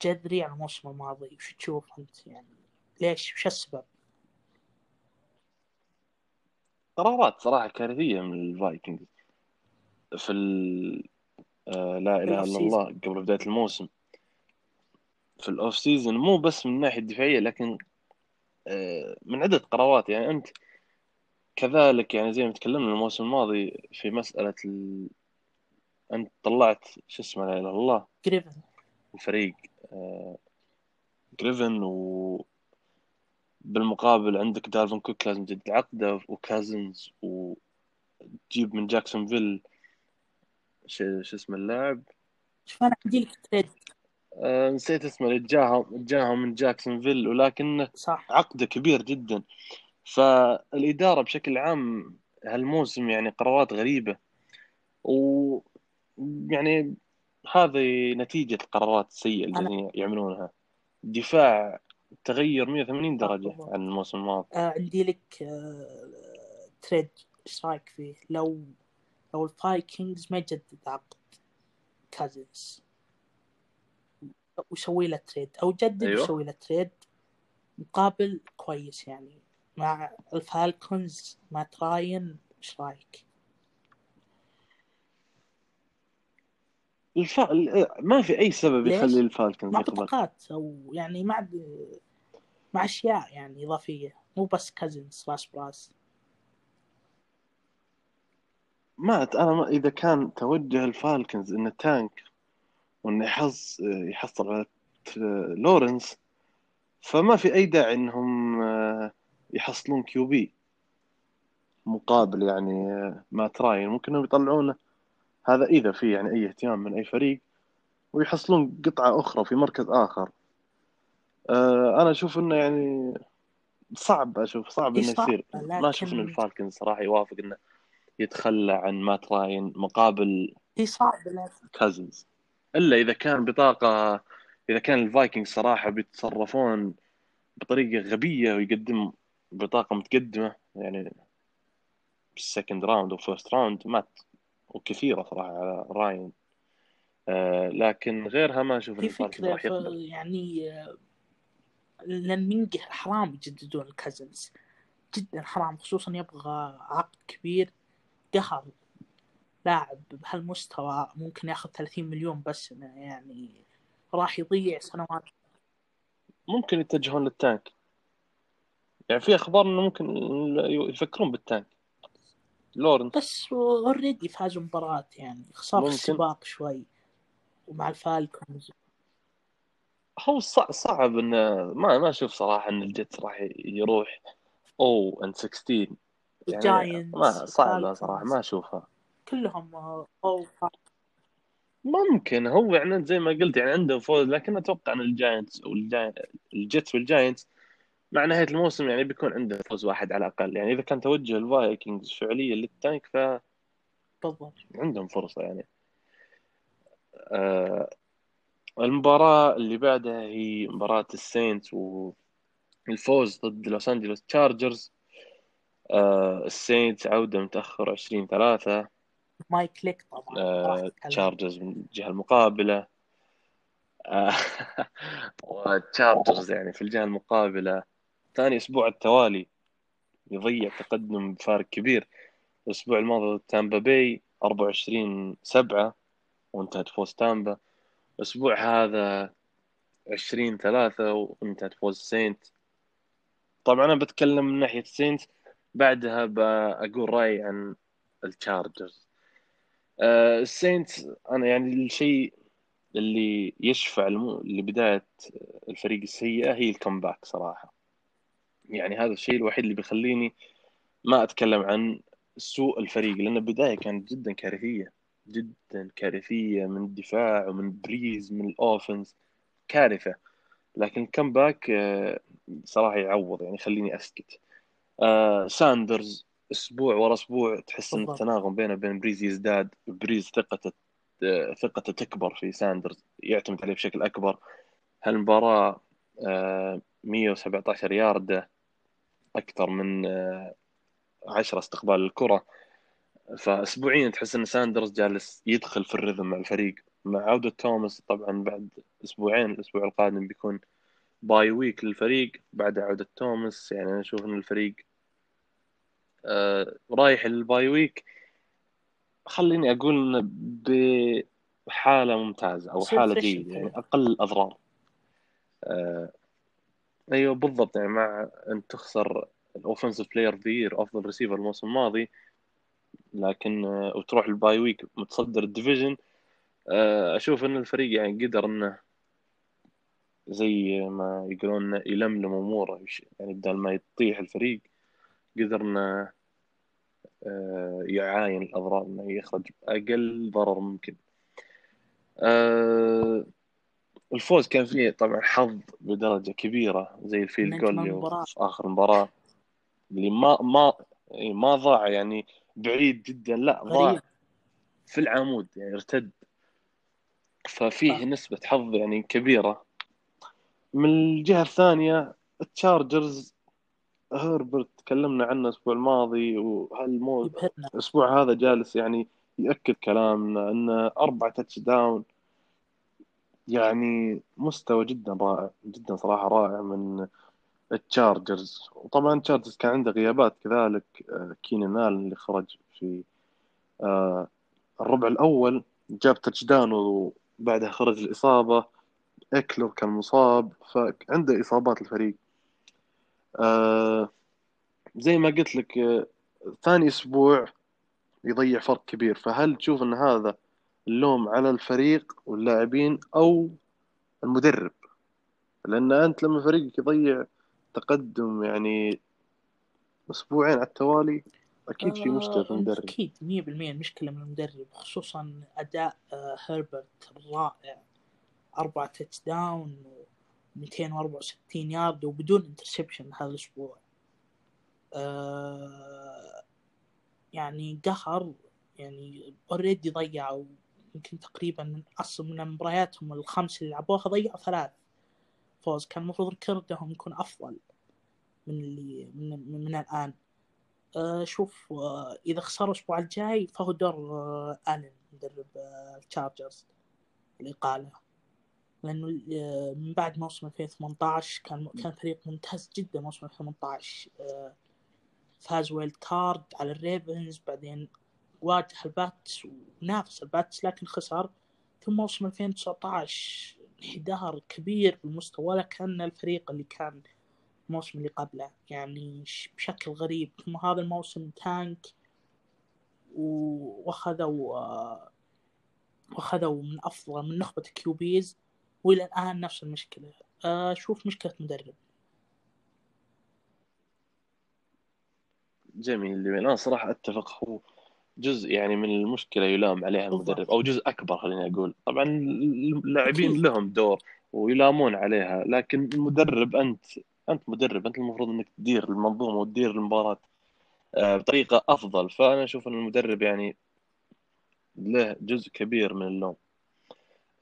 جذري عن الموسم الماضي وش تشوف أنت؟ يعني ليش؟ وش السبب؟ قرارات صراحة كارثية من ال Vikings. في ال... آه لا إله إلا الله قبل بداية الموسم. في ال off season مو بس من الناحية الدفاعية لكن آه من عدة قرارات. يعني أنت كذلك يعني زي ما تكلمنا الموسم الماضي في مسألة ال... أنت طلعت شو اسمه لا إله إلا الله؟ جريفن. الفريق آه جريفن و بالمقابل عندك دالفن كوك لازم تجدد عقده وكازنز وتجيب من جاكسون فيل شو اسمه اللاعب؟ شوف أنا عندي لك trade آه نسيت اسمه اللي جاهم جاهم من جاكسون فيل ولكنه صح. عقده كبير جدا. فالإدارة بشكل عام هالموسم يعني قرارات غريبة. و يعني هذه نتيجة القرارات السيئة اللي أنا... يعملونها. دفاع تغير 180 درجة عن الموسم الماضي. آه عندي لك آه trade إيش رأيك فيه؟ لو لو الفايكنجز ما يجدد عقد كازنز ويسوي له trade أو جدد أيوه. ويسوي له trade مقابل كويس يعني. مع الفالكونز مع مات راين إيش رأيك؟ الف... ما في أي سبب يخلي الفالكونز مع بطاقات أو يعني مع مع أشياء يعني إضافية. مو بس كازنز راس براس ما أنا ما إذا كان توجه الفالكنز انه tank وإنه يحص يحصل على لورنس فما في أي داعي إنهم يحصلون QB مقابل يعني آه، مات راين. ممكن إنهم يطلعونه. هذا إذا في يعني أي اهتمام من أي فريق. ويحصلون قطعة أخرى في مركز آخر. آه، أنا أشوف إنه يعني صعب أشوف صعب إنه يصير. ما إن الفالكنز صراحة يوافق إنه يتخلى عن مات راين مقابل هي صعب كازنز. إلا إذا كان بطاقة إذا كان الفايكنج صراحة بيتصرفون بطريقة غبية ويقدم بطاقة متقدمة يعني بال second round أو first round مات وكثيرة صراحة على راين. آه لكن غيرها ما أشوف الفالكنز فكرة راح يعني آه، لأن حرام يجددون الكازنز جدا حرام خصوصا يبغى عقد كبير قهر لاعب بهالمستوى ممكن ياخذ 30 مليون بس يعني راح يضيع سنوات. ممكن يتجهون لل tank. يعني في أخبار إنه ممكن يفكرون بال tank. لورنس. بس already فازوا مباراة يعني خسر ممكن. السباق شوي ومع الفالكونز. هو صع- صعب إنه ما ما أشوف صراحة إن الجيتس راح يروح أو إن 16 يعني الجاينتس ما صعبه. صراحة ما أشوفها. كلهم أو ممكن هو يعني زي ما قلت يعني عنده فوز لكن أتوقع إن الجاينتس والجاي... الجيتس والجاينتس مع نهاية الموسم يعني بيكون عنده فوز واحد على الأقل. يعني إذا كان توجه الفايكنجز فعليا لل tank بالضبط. فعندهم فرصة يعني. آه المباراة اللي بعدها هي مباراة السينتس والفوز ضد لوس أنجلوس تشارجرز. آه السينتس عوده متأخر 20 3 مايك ليك طبعا آه،. تشارجرز من الجهة المقابلة. آه، وتشارجرز يعني في الجهة المقابلة. ثاني أسبوع التوالي يضيع تقدم بفارق كبير. الأسبوع الماضي ضد تامبا باي 24 7 وانتهت فوز تامبا. الأسبوع هذا 20 3 وانتهت فوز سينت. طبعا أنا بتكلم من ناحية سينت. بعدها بقول رأيي عن التشارجرز آه، السينت أنا يعني الشيء اللي يشفع. لبدايه الفريق السيئة هي ال comeback صراحة. يعني هذا الشيء الوحيد اللي بيخليني ما أتكلم عن سوء الفريق لأن البداية كانت جدا كارثية جدا كارثية من الدفاع ومن بريز من ال offense كارثة. لكن ال comeback آه، صراحة يعوض يعني خليني أسكت. آه، ساندرز أسبوع ورا أسبوع تحس إن. التناغم بينه وبين بريز يزداد بريز ثقته آه، ثقته تكبر في ساندرز يعتمد عليه بشكل أكبر. هالمباراة آه، 117 ياردة أكثر من آه، 10 استقبال الكرة. فاسبوعيا تحس إن ساندرز جالس يدخل في ال rhythm مع الفريق. مع عودة توماس طبعا بعد أسبوعين الأسبوع القادم بيكون bye week للفريق. بعد عودة توماس يعني أنا أشوف إن الفريق آه، رايح لل bye week. خليني أقول بحالة ممتازة أو حالة جيدة يعني. أقل الاضرار آه، أيوه بالضبط. يعني مع أن تخسر ال offensive player year أفضل ريسيفر الموسم الماضي لكن آه، وتروح ال bye week متصدر ال division آه، أشوف إن الفريق يعني قدر إنه زي ما يقولون يلملم أموره يعني بدل ما يطيح الفريق. قدر إنه آه، يعاين الأضرار إنه يخرج بأقل ضرر ممكن آه، الفوز كان فيه طبعا حظ بدرجة كبيرة زي الفيلد نجم جول اللي. في آخر المباراه اللي ما ما إيه، ما ضاع يعني بعيد جدا لا ضاع في العمود يعني ارتد ففيه آه. نسبة حظ يعني كبيرة من الجهة الثانية التشارجرز هربرت تكلمنا عنه الأسبوع الماضي وهالمو يبهرنا. الأسبوع هذا جالس يعني يأكد كلامنا أنه أربع touchdown يعني مستوى جدا رائع جدا صراحة رائع من ال Chargers وطبعا ال Chargers كان عنده غيابات كذلك آه، كينان اللي خرج في آه، الربع الأول جاب touchdown وبعدها خرج الإصابة. إكلر كان مصاب فعنده إصابات الفريق. آه، زي ما قلت لك آه، ثاني أسبوع يضيع فرق كبير. فهل تشوف أن هذا اللوم على الفريق واللاعبين أو المدرب؟ لأن أنت لما فريقك يضيع تقدم يعني أسبوعين على التوالي أكيد في مشكلة في آه، المدرب. أكيد 100% المشكلة من المدرب خصوصا أداء هربرت الرائع أربع touchdown 264 يارد وبدون interception هذا الأسبوع. آه، يعني قهر يعني already ضيعوا يمكن تقريبا من أصل من مبارياتهم الخمس اللي لعبوها ضيعوا ثلاث. فوز كان المفروض record هم يكون أفضل من اللي من, من الآن. آه شوف آه إذا خسروا الأسبوع الجاي فهو دور آه لين مدرب آه ال Chargers الإقالة. لأنه آه من بعد موسم 2018 كان كان فريق ممتاز جدا موسم 2018 آه فاز wild card على ال Ravens بعدين واجه ال Pats ونافس ال Pats لكن خسر. ثم موسم 2019 انحدار كبير بالمستوى ولا كان الفريق اللي كان الموسم اللي قبله يعني بشكل غريب. ثم هذا الموسم tank وأخذوا آه، وأخذوا من أفضل من نخبة ال QBs والى الان نفس المشكلة. أشوف مشكلة مدرب. جميل جميل. أنا صراحة أتفق. هو جزء يعني من المشكلة يلام عليها المدرب أو جزء أكبر خليني أقول. طبعا اللاعبين لهم دور ويلامون عليها لكن المدرب أنت أنت مدرب أنت المفروض إنك تدير المنظومة وتدير المباراة آه، بطريقة أفضل. فأنا أشوف إن المدرب يعني له جزء كبير من اللوم.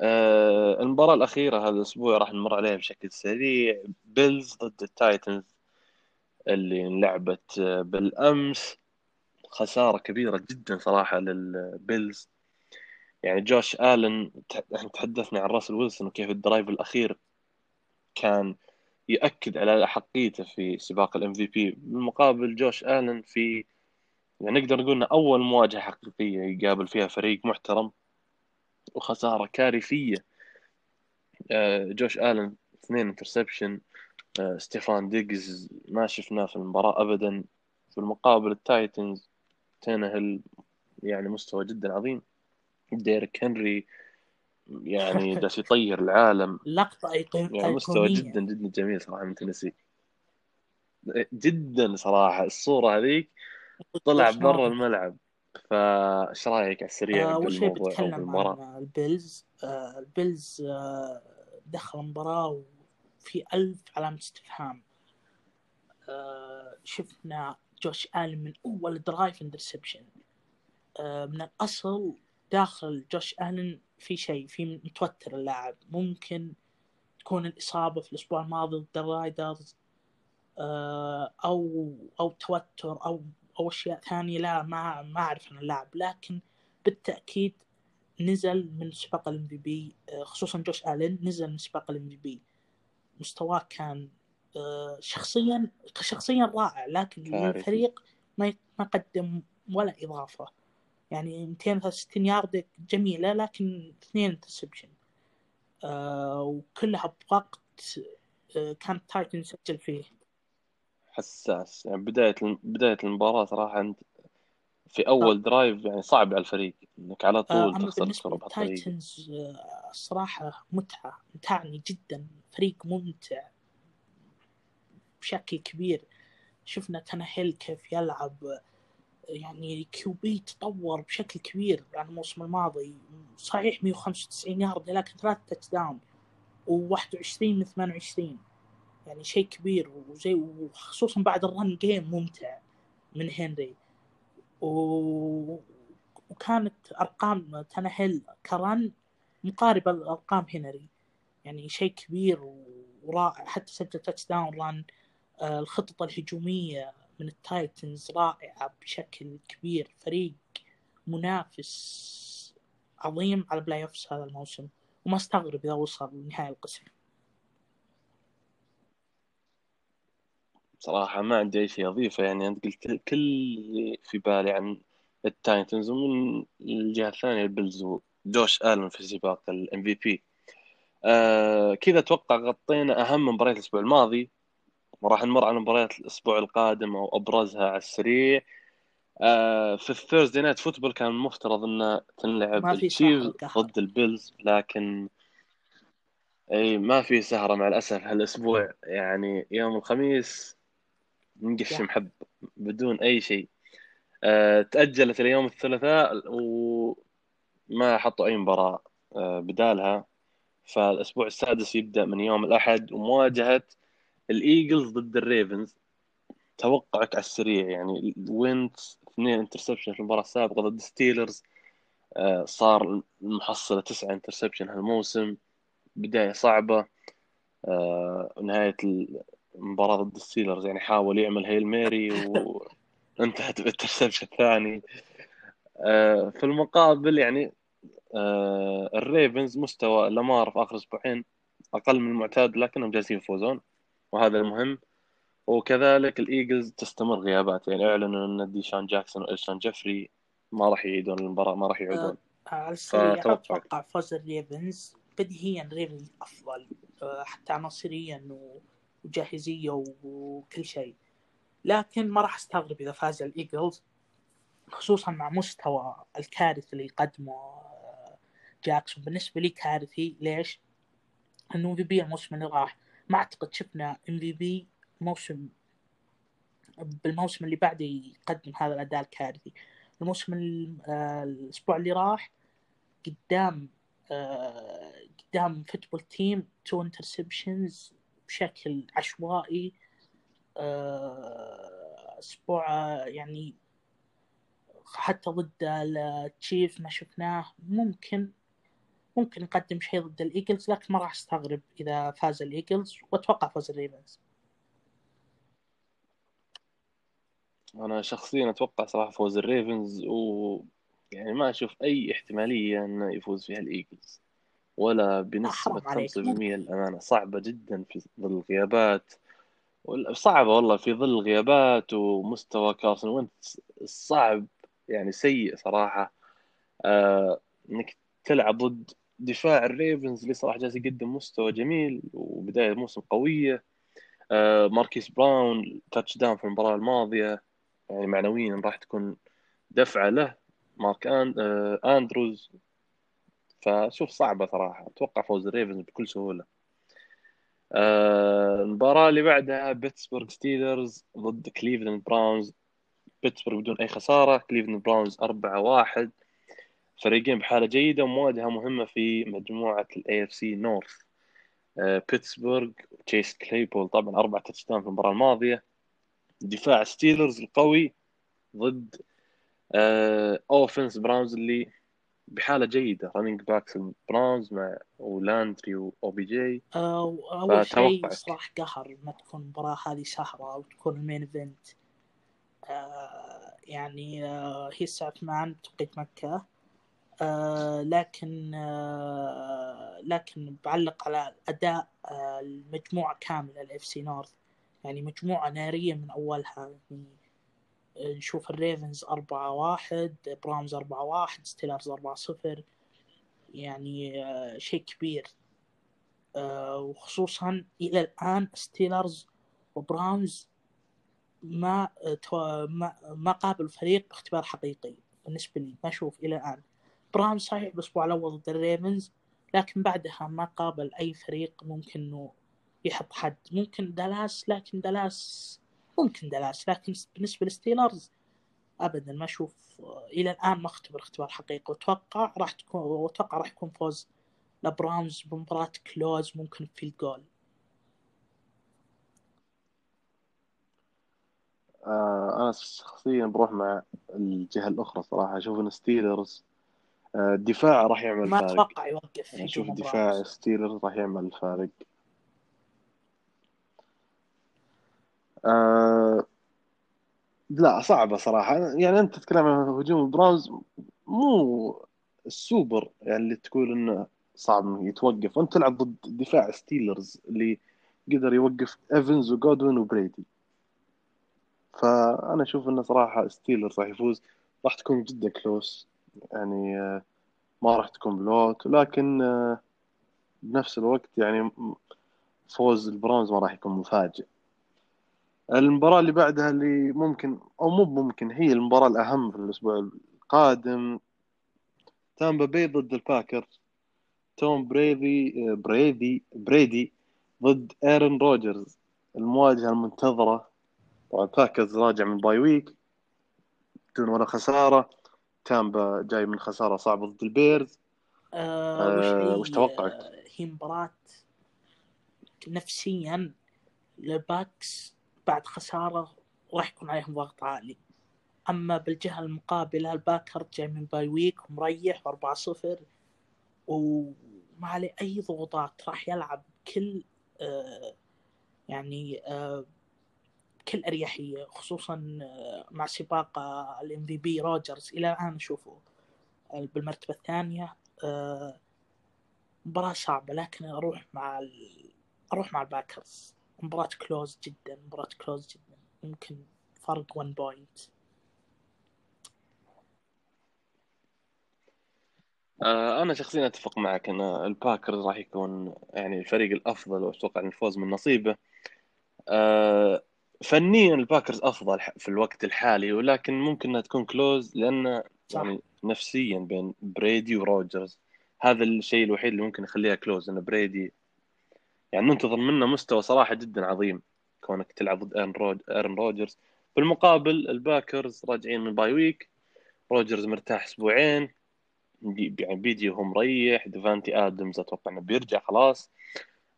آه، المباراة الأخيرة هذا الأسبوع راح نمر عليها بشكل سريع. Bills ضد ال Titans اللي انلعبت آه، بالأمس. خسارة كبيرة جدا صراحة لل Bills. يعني جوش آلن إحنا تحدثنا عن راسل ويلسون وكيف ال drive الأخير كان يأكد على أحقيته في سباق ال MVP بالمقابل جوش آلن في يعني نقدر نقول أول مواجهة حقيقية يقابل فيها فريق محترم. وخسارة كارثية. آه، جوش آلن اثنين interception. آه، ستيفان ديجز ما شفناه في المباراة أبدا. في المقابل ال Titans تنهيل يعني مستوى جدا عظيم. ديريك هنري يعني جالس يطير العالم. لقطة أيقونية يعني مستوى جدا جدا جميل صراحة من تنسي جدا صراحة. الصورة هذيك طلع برا الملعب. فايش رأيك على السريع آه أول شيء بتكلم عن ال Bills. آه ال Bills آه دخل المباراة وفي ألف علامة استفهام. آه شفنا جوش آلن من أول drive interception آه من الأصل داخل جوش آلن في شيء في متوتر اللاعب. ممكن تكون الإصابة في الأسبوع الماضي ضد ال Raiders آه أو أو توتر أو أو أشياء ثانية لا ما ما أعرف عن اللاعب. لكن بالتأكيد نزل من سباق ال MVP خصوصا جوش آلين نزل من سباق ال MVP. مستواه كان آه، شخصيا شخصيا رائع لكن الفريق ما ما قدم ولا إضافة. يعني 263 يارد جميلة لكن اثنين interception آه وكلها بوقت آه كان Titans سجل فيه. حساس. يعني بداية بداية المباراة صراحة أنت في أول drive يعني صعب على الفريق إنك على طول آه تخسر الكرة بهالطريقة. الصراحة متعة متعني جدا. فريق ممتع بشكل كبير. شفنا تنهيل كيف يلعب يعني QB تطور بشكل كبير عن الموسم الماضي. صحيح 195 يارد لكن ثلاثة touchdown و21 من 28 يعني شيء كبير وزي وخصوصا بعد ال run game ممتع من هنري. و... وكانت أرقام تنهل ك run مقاربه لارقام هنري. يعني شيء كبير ورائع حتى سجل touchdown آه، الخطط الهجومية من ال Titans رائعة بشكل كبير فريق منافس عظيم على playoffs هذا الموسم. وما استغرب إذا وصل لنهائي القسم. صراحة ما عندي أي شيء أضيفه. يعني أنت قلت كل اللي في بالي عن ال Titans ومن الجهة الثانية ال Bills وجوش آلن في سباق ال MVP آه كذا أتوقع غطينا أهم مباريات الأسبوع الماضي. وراح نمر على مباريات الأسبوع القادم أو أبرزها على السريع. آه في ال Thursday Night Football كان المفترض انه تنلعب ال Chiefs ضد ال Bills لكن أي ما في سهرة مع الأسف هالأسبوع. يعني يوم الخميس منقشم حب بدون أي شيء. آه، تأجلت اليوم الثلاثاء وما حطوا أي مباراة آه، بدالها. فالأسبوع السادس يبدأ من يوم الأحد ومواجهة الإيجلز ضد الريفنز. توقعك على السريع يعني وينتس اثنين interception في المباراة السابقة ضد ستيلرز آه، صار المحصلة تسعة interception هالموسم. بداية صعبة. آه، نهاية المباراه ضد الستيلرز يعني حاول يعمل Hail Mary وانتهت بال interception الثاني. آه، في المقابل يعني الريفنز مستوى لامار في آخر أسبوعين أقل من المعتاد لكنهم جالسين يفوزون وهذا المهم. وكذلك الإيجلز تستمر غيابات يعني إعلنوا إن ديشان جاكسون وألشون جيفري ما راح يعيدون المباراة ما راح يعودون. أه على السريع أتوقع فوز الريفنز بديهيا الريفنز أفضل حتى عناصريا وجاهزية وكل شيء. لكن ما راح أستغرب إذا فاز الإيجلز خصوصا مع مستوى الكارثي اللي يقدمه آه، جاكسون. بالنسبة لي كارثي ليش؟ إنه MVP الموسم اللي راح ما أعتقد شفنا MVP موسم بالموسم اللي بعده يقدم هذا الأداء الكارثي. الموسم آه، الأسبوع اللي راح قدام آه، قدام Football Team two interceptions بشكل عشوائي آه، أسبوع يعني حتى ضد التشيفز ما شفناه. ممكن ممكن يقدم شيء ضد الإيجلز لكن ما راح أستغرب إذا فاز الإيجلز وأتوقع فوز الريفنز. أنا شخصيا أتوقع صراحة فوز الريفنز و يعني ما أشوف أي احتمالية إنه يفوز فيها الإيجلز. ولا بنسبه 5% للامانه صعبة جدا في ظل الغيابات. صعبة والله في ظل الغيابات ومستوى كارسون وينتس صعب يعني سيء صراحة. آه إنك تلعب ضد دفاع الريفنز اللي صراحة جالس يقدم مستوى جميل وبداية موسم قوية. آه ماركيس براون touchdown في المباراة الماضية. يعني معنويا راح تكون دفعة له. مارك آه، أندروز فشوف صعبة صراحة. أتوقع فوز الريفنز بكل سهولة. آه، المباراة اللي بعدها بيتسبرغ ستيلرز ضد كليفلاند براونز. بيتسبرغ بدون أي خسارة. كليفلاند براونز 4 1 فريقين بحالة جيدة ومواجهه مهمة في مجموعة ال AFC North بيتسبرغ تشيس كليبول طبعا أربع touchdown في المباراة الماضية. دفاع ستيلرز القوي ضد offense براونز اللي بحالة جيدة running backs البراونز مع ولاندري و OBJ أول شيء صراحة قهر ما تكون المباراه هذه سهره وتكون ال main event آه يعني آه هي الساعة 8 بتوقيت مكة. آه لكن آه لكن بعلق على أداء آه المجموعة كاملة ال AFC North يعني مجموعة نارية من أولها. يعني نشوف الريفنز أربعة واحد براونز أربعة واحد ستيلرز أربعة صفر يعني آه، شيء كبير. آه، وخصوصا إلى الآن ستيلرز وبراونز ما ما ما قابلوا فريق باختبار حقيقي بالنسبة لي ما أشوف إلى الآن. براونز صحيح بالأسبوع الأول ضد الريفنز لكن بعدها ما قابل أي فريق ممكن إنه يحط حد. ممكن دالاس لكن دالاس ممكن دالاس لكن بالنسبة للستيلرز ابدا ما أشوف إلى الآن ما أختبر اختبار حقيقي. وأتوقع راح تكون وأتوقع راح يكون فوز لبراونز بمباراة close ممكن field goal آه أنا شخصيا بروح مع الجهة الأخرى صراحة. أشوف إن ستيلرز آه الدفاع راح يعمل ما أتوقع يوقف أشوف دفاع ستيلرز راح يعمل الفارق آه لا صعبة صراحة. يعني أنت تتكلم عن هجوم البراونز مو السوبر يعني اللي تقول إنه صعب يتوقف. وأنت تلعب ضد دفاع ستيلرز اللي قدر يوقف إيفنز وجودوين وبريدي فأنا أشوف إنه صراحة ستيلرز راح يفوز. راح تكون جدا close يعني آه، ما راح تكون blowout. لكن آه، بنفس الوقت يعني فوز البراونز ما راح يكون مفاجئ. المباراة اللي بعدها اللي ممكن أو مو ممكن هي المباراة الأهم في الأسبوع القادم. تامبا بي ضد الباكرز. توم بريدي بريدي بريدي ضد إيرن روجرز المواجهة المنتظرة. طبعا باكرز راجع من bye week بدون ولا خسارة. تامبا جاي من خسارة صعبة ضد البيرز. آه آه، وش توقعك؟ آه، هي مباراة نفسيا للباكس بعد خسارة راح يكون عليهم ضغط عالي. أما بالجهة المقابلة الباكرز جاي من bye week ومريح 4-0 وما عليه أي ضغوطات راح يلعب كل آه يعني آه بكل أريحية خصوصا آه، مع سباق ال MVP روجرز. إلى الآن أشوفه بالمرتبة الثانية آه، مباراة صعبة لكن أروح مع ال... أروح مع الباكرز. مباراة close جدا مباراة close جدا. ممكن فرق 1 point آه، أنا شخصيا أتفق معك إن الباكرز راح يكون يعني الفريق الأفضل وأتوقع إن الفوز من نصيبه. آه، فنيا الباكرز أفضل في الوقت الحالي ولكن ممكن إنها تكون close لأن. يعني نفسيا بين بريدي وروجرز. هذا الشيء الوحيد اللي ممكن يخليها close إن بريدي يعني ننتظر منه مستوى صراحة جدا عظيم كونك تلعب ضد إيرن روج- إيرن روجرز بالمقابل الباكرز راجعين من bye week روجرز مرتاح أسبوعين يعني بيجي وهو مريح ديفانتي آدمز أتوقع إنه بيرجع خلاص.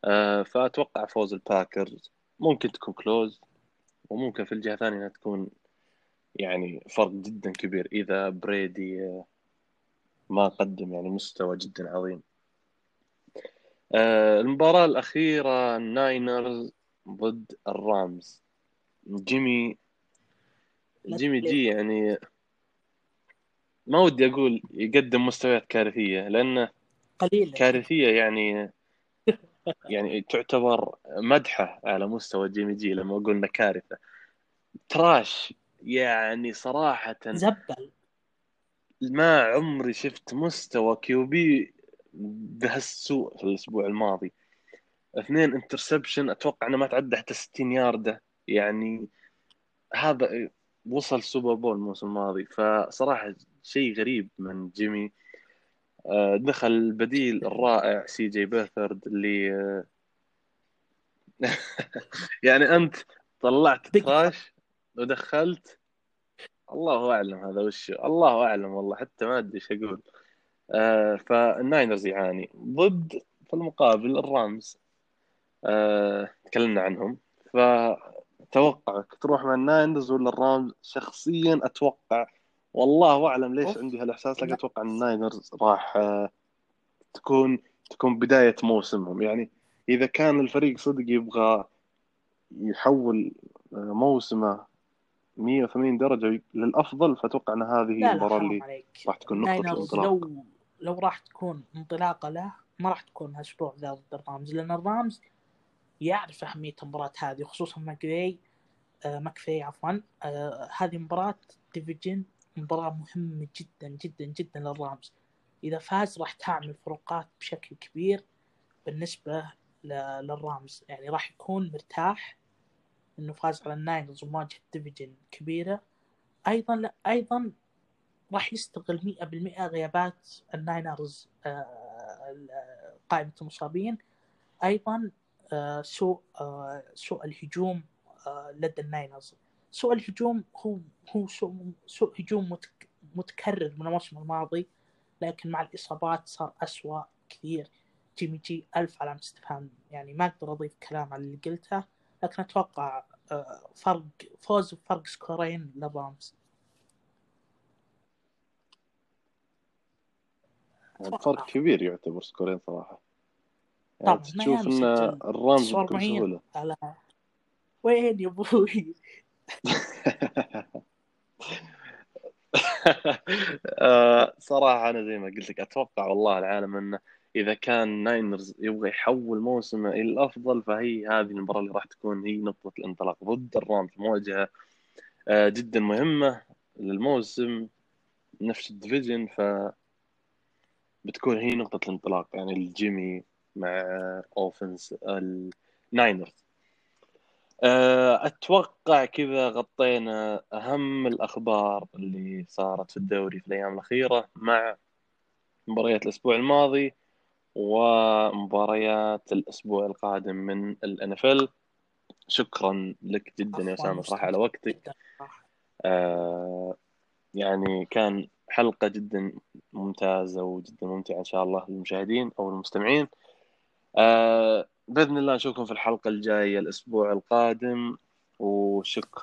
آه، فأتوقع فوز الباكرز. ممكن تكون close وممكن في الجهة الثانية إنها تكون يعني فرق جدا كبير إذا بريدي آه، ما قدم يعني مستوى جدا عظيم. المباراة الأخيرة الناينرز ضد الرامز. جيمي جيمي جي يعني ما ودي أقول يقدم مستويات كارثية لأنه قليلا كارثية يعني يعني تعتبر مدحة على مستوى جيمي جي لما أقول إنه كارثة. trash يعني صراحة زبل. ما عمري شفت مستوى QB بهالسوء في الأسبوع الماضي. اثنين interception أتوقع إنه ما تعدى حتى 60 ياردة يعني هذا وصل Super Bowl الموسم الماضي. فصراحة شيء غريب من جيمي. آه، دخل البديل الرائع سي جي بيرثرد اللي يعني أنت طلعت trash ودخلت. الله أعلم هذا وش الله أعلم والله حتى ما أدري إيش أقول. آه فالناينرز يعاني ضد في المقابل الرامز. آه تكلمنا عنهم. فتوقعك تروح مع الناينرز ولا الرامز؟ شخصيا أتوقع والله أعلم ليش أوف. عندي هالإحساس لكن. أتوقع ان الناينرز راح آه تكون تكون بداية موسمهم. يعني إذا كان الفريق صدق يبغى يحول موسمه 180 درجة للأفضل فأتوقع إن هذه هي المباراة اللي راح تكون نقطة الانطلاق. لو لو راح تكون انطلاقة له ما راح تكون هالأسبوع ذا ضد الرامز. لأن الرامز يعرف أهمية المباراة هذه خصوصا ماكفي آه ماكفي عفوا. آه هذه مباراة division مباراة مهمة جدا جدا جدا للرامز. إذا فاز راح تعمل فروقات بشكل كبير بالنسبة للرامز. يعني راح يكون مرتاح إنه فاز على الناينرز ومواجهه division كبيرة. أيضا لا أيضا راح يستغل 100% غيابات الناينرز آه، قائمة المصابين أيضا آه، سوء آه، سوء الهجوم آه، لدى الناينرز. سوء الهجوم هو هو سوء, سوء هجوم متك- متكرر من الموسم الماضي لكن مع الإصابات صار أسوأ كثير. جيمي جي ألف علامة استفهام يعني ما أقدر أضيف كلام على اللي قلته لكن أتوقع آه، فرق فوز بفرق سكورين للرامز فرق كبير يعتبر سكورين صراحة. يعني تشوف إن الرامز بكل 49 سهولة. على وين يا أبوي؟ صراحة أنا زي ما قلت لك أتوقع والله العالم أنه إذا كان ناينرز يبغى يحول موسمه إلى الأفضل فهي هذه المباراة اللي راح تكون هي نقطة الانطلاق ضد الرامز. مواجهة آه، جدا مهمة للموسم نفس ال division ف بتكون هي نقطة الانطلاق يعني لجيمي مع offense الناينرز. آه، أتوقع كذا غطينا أهم الأخبار اللي صارت في الدوري في الأيام الأخيرة مع مباريات الأسبوع الماضي ومباريات الأسبوع القادم من الان إف شكرا لك جدا يا أسامة صراحة على وقتك. آه يعني كان حلقة جدا ممتازة وجدا ممتعة إن شاء الله للمشاهدين أو المستمعين. آه بإذن الله نشوفكم في الحلقة الجاية الأسبوع القادم. وشكرا.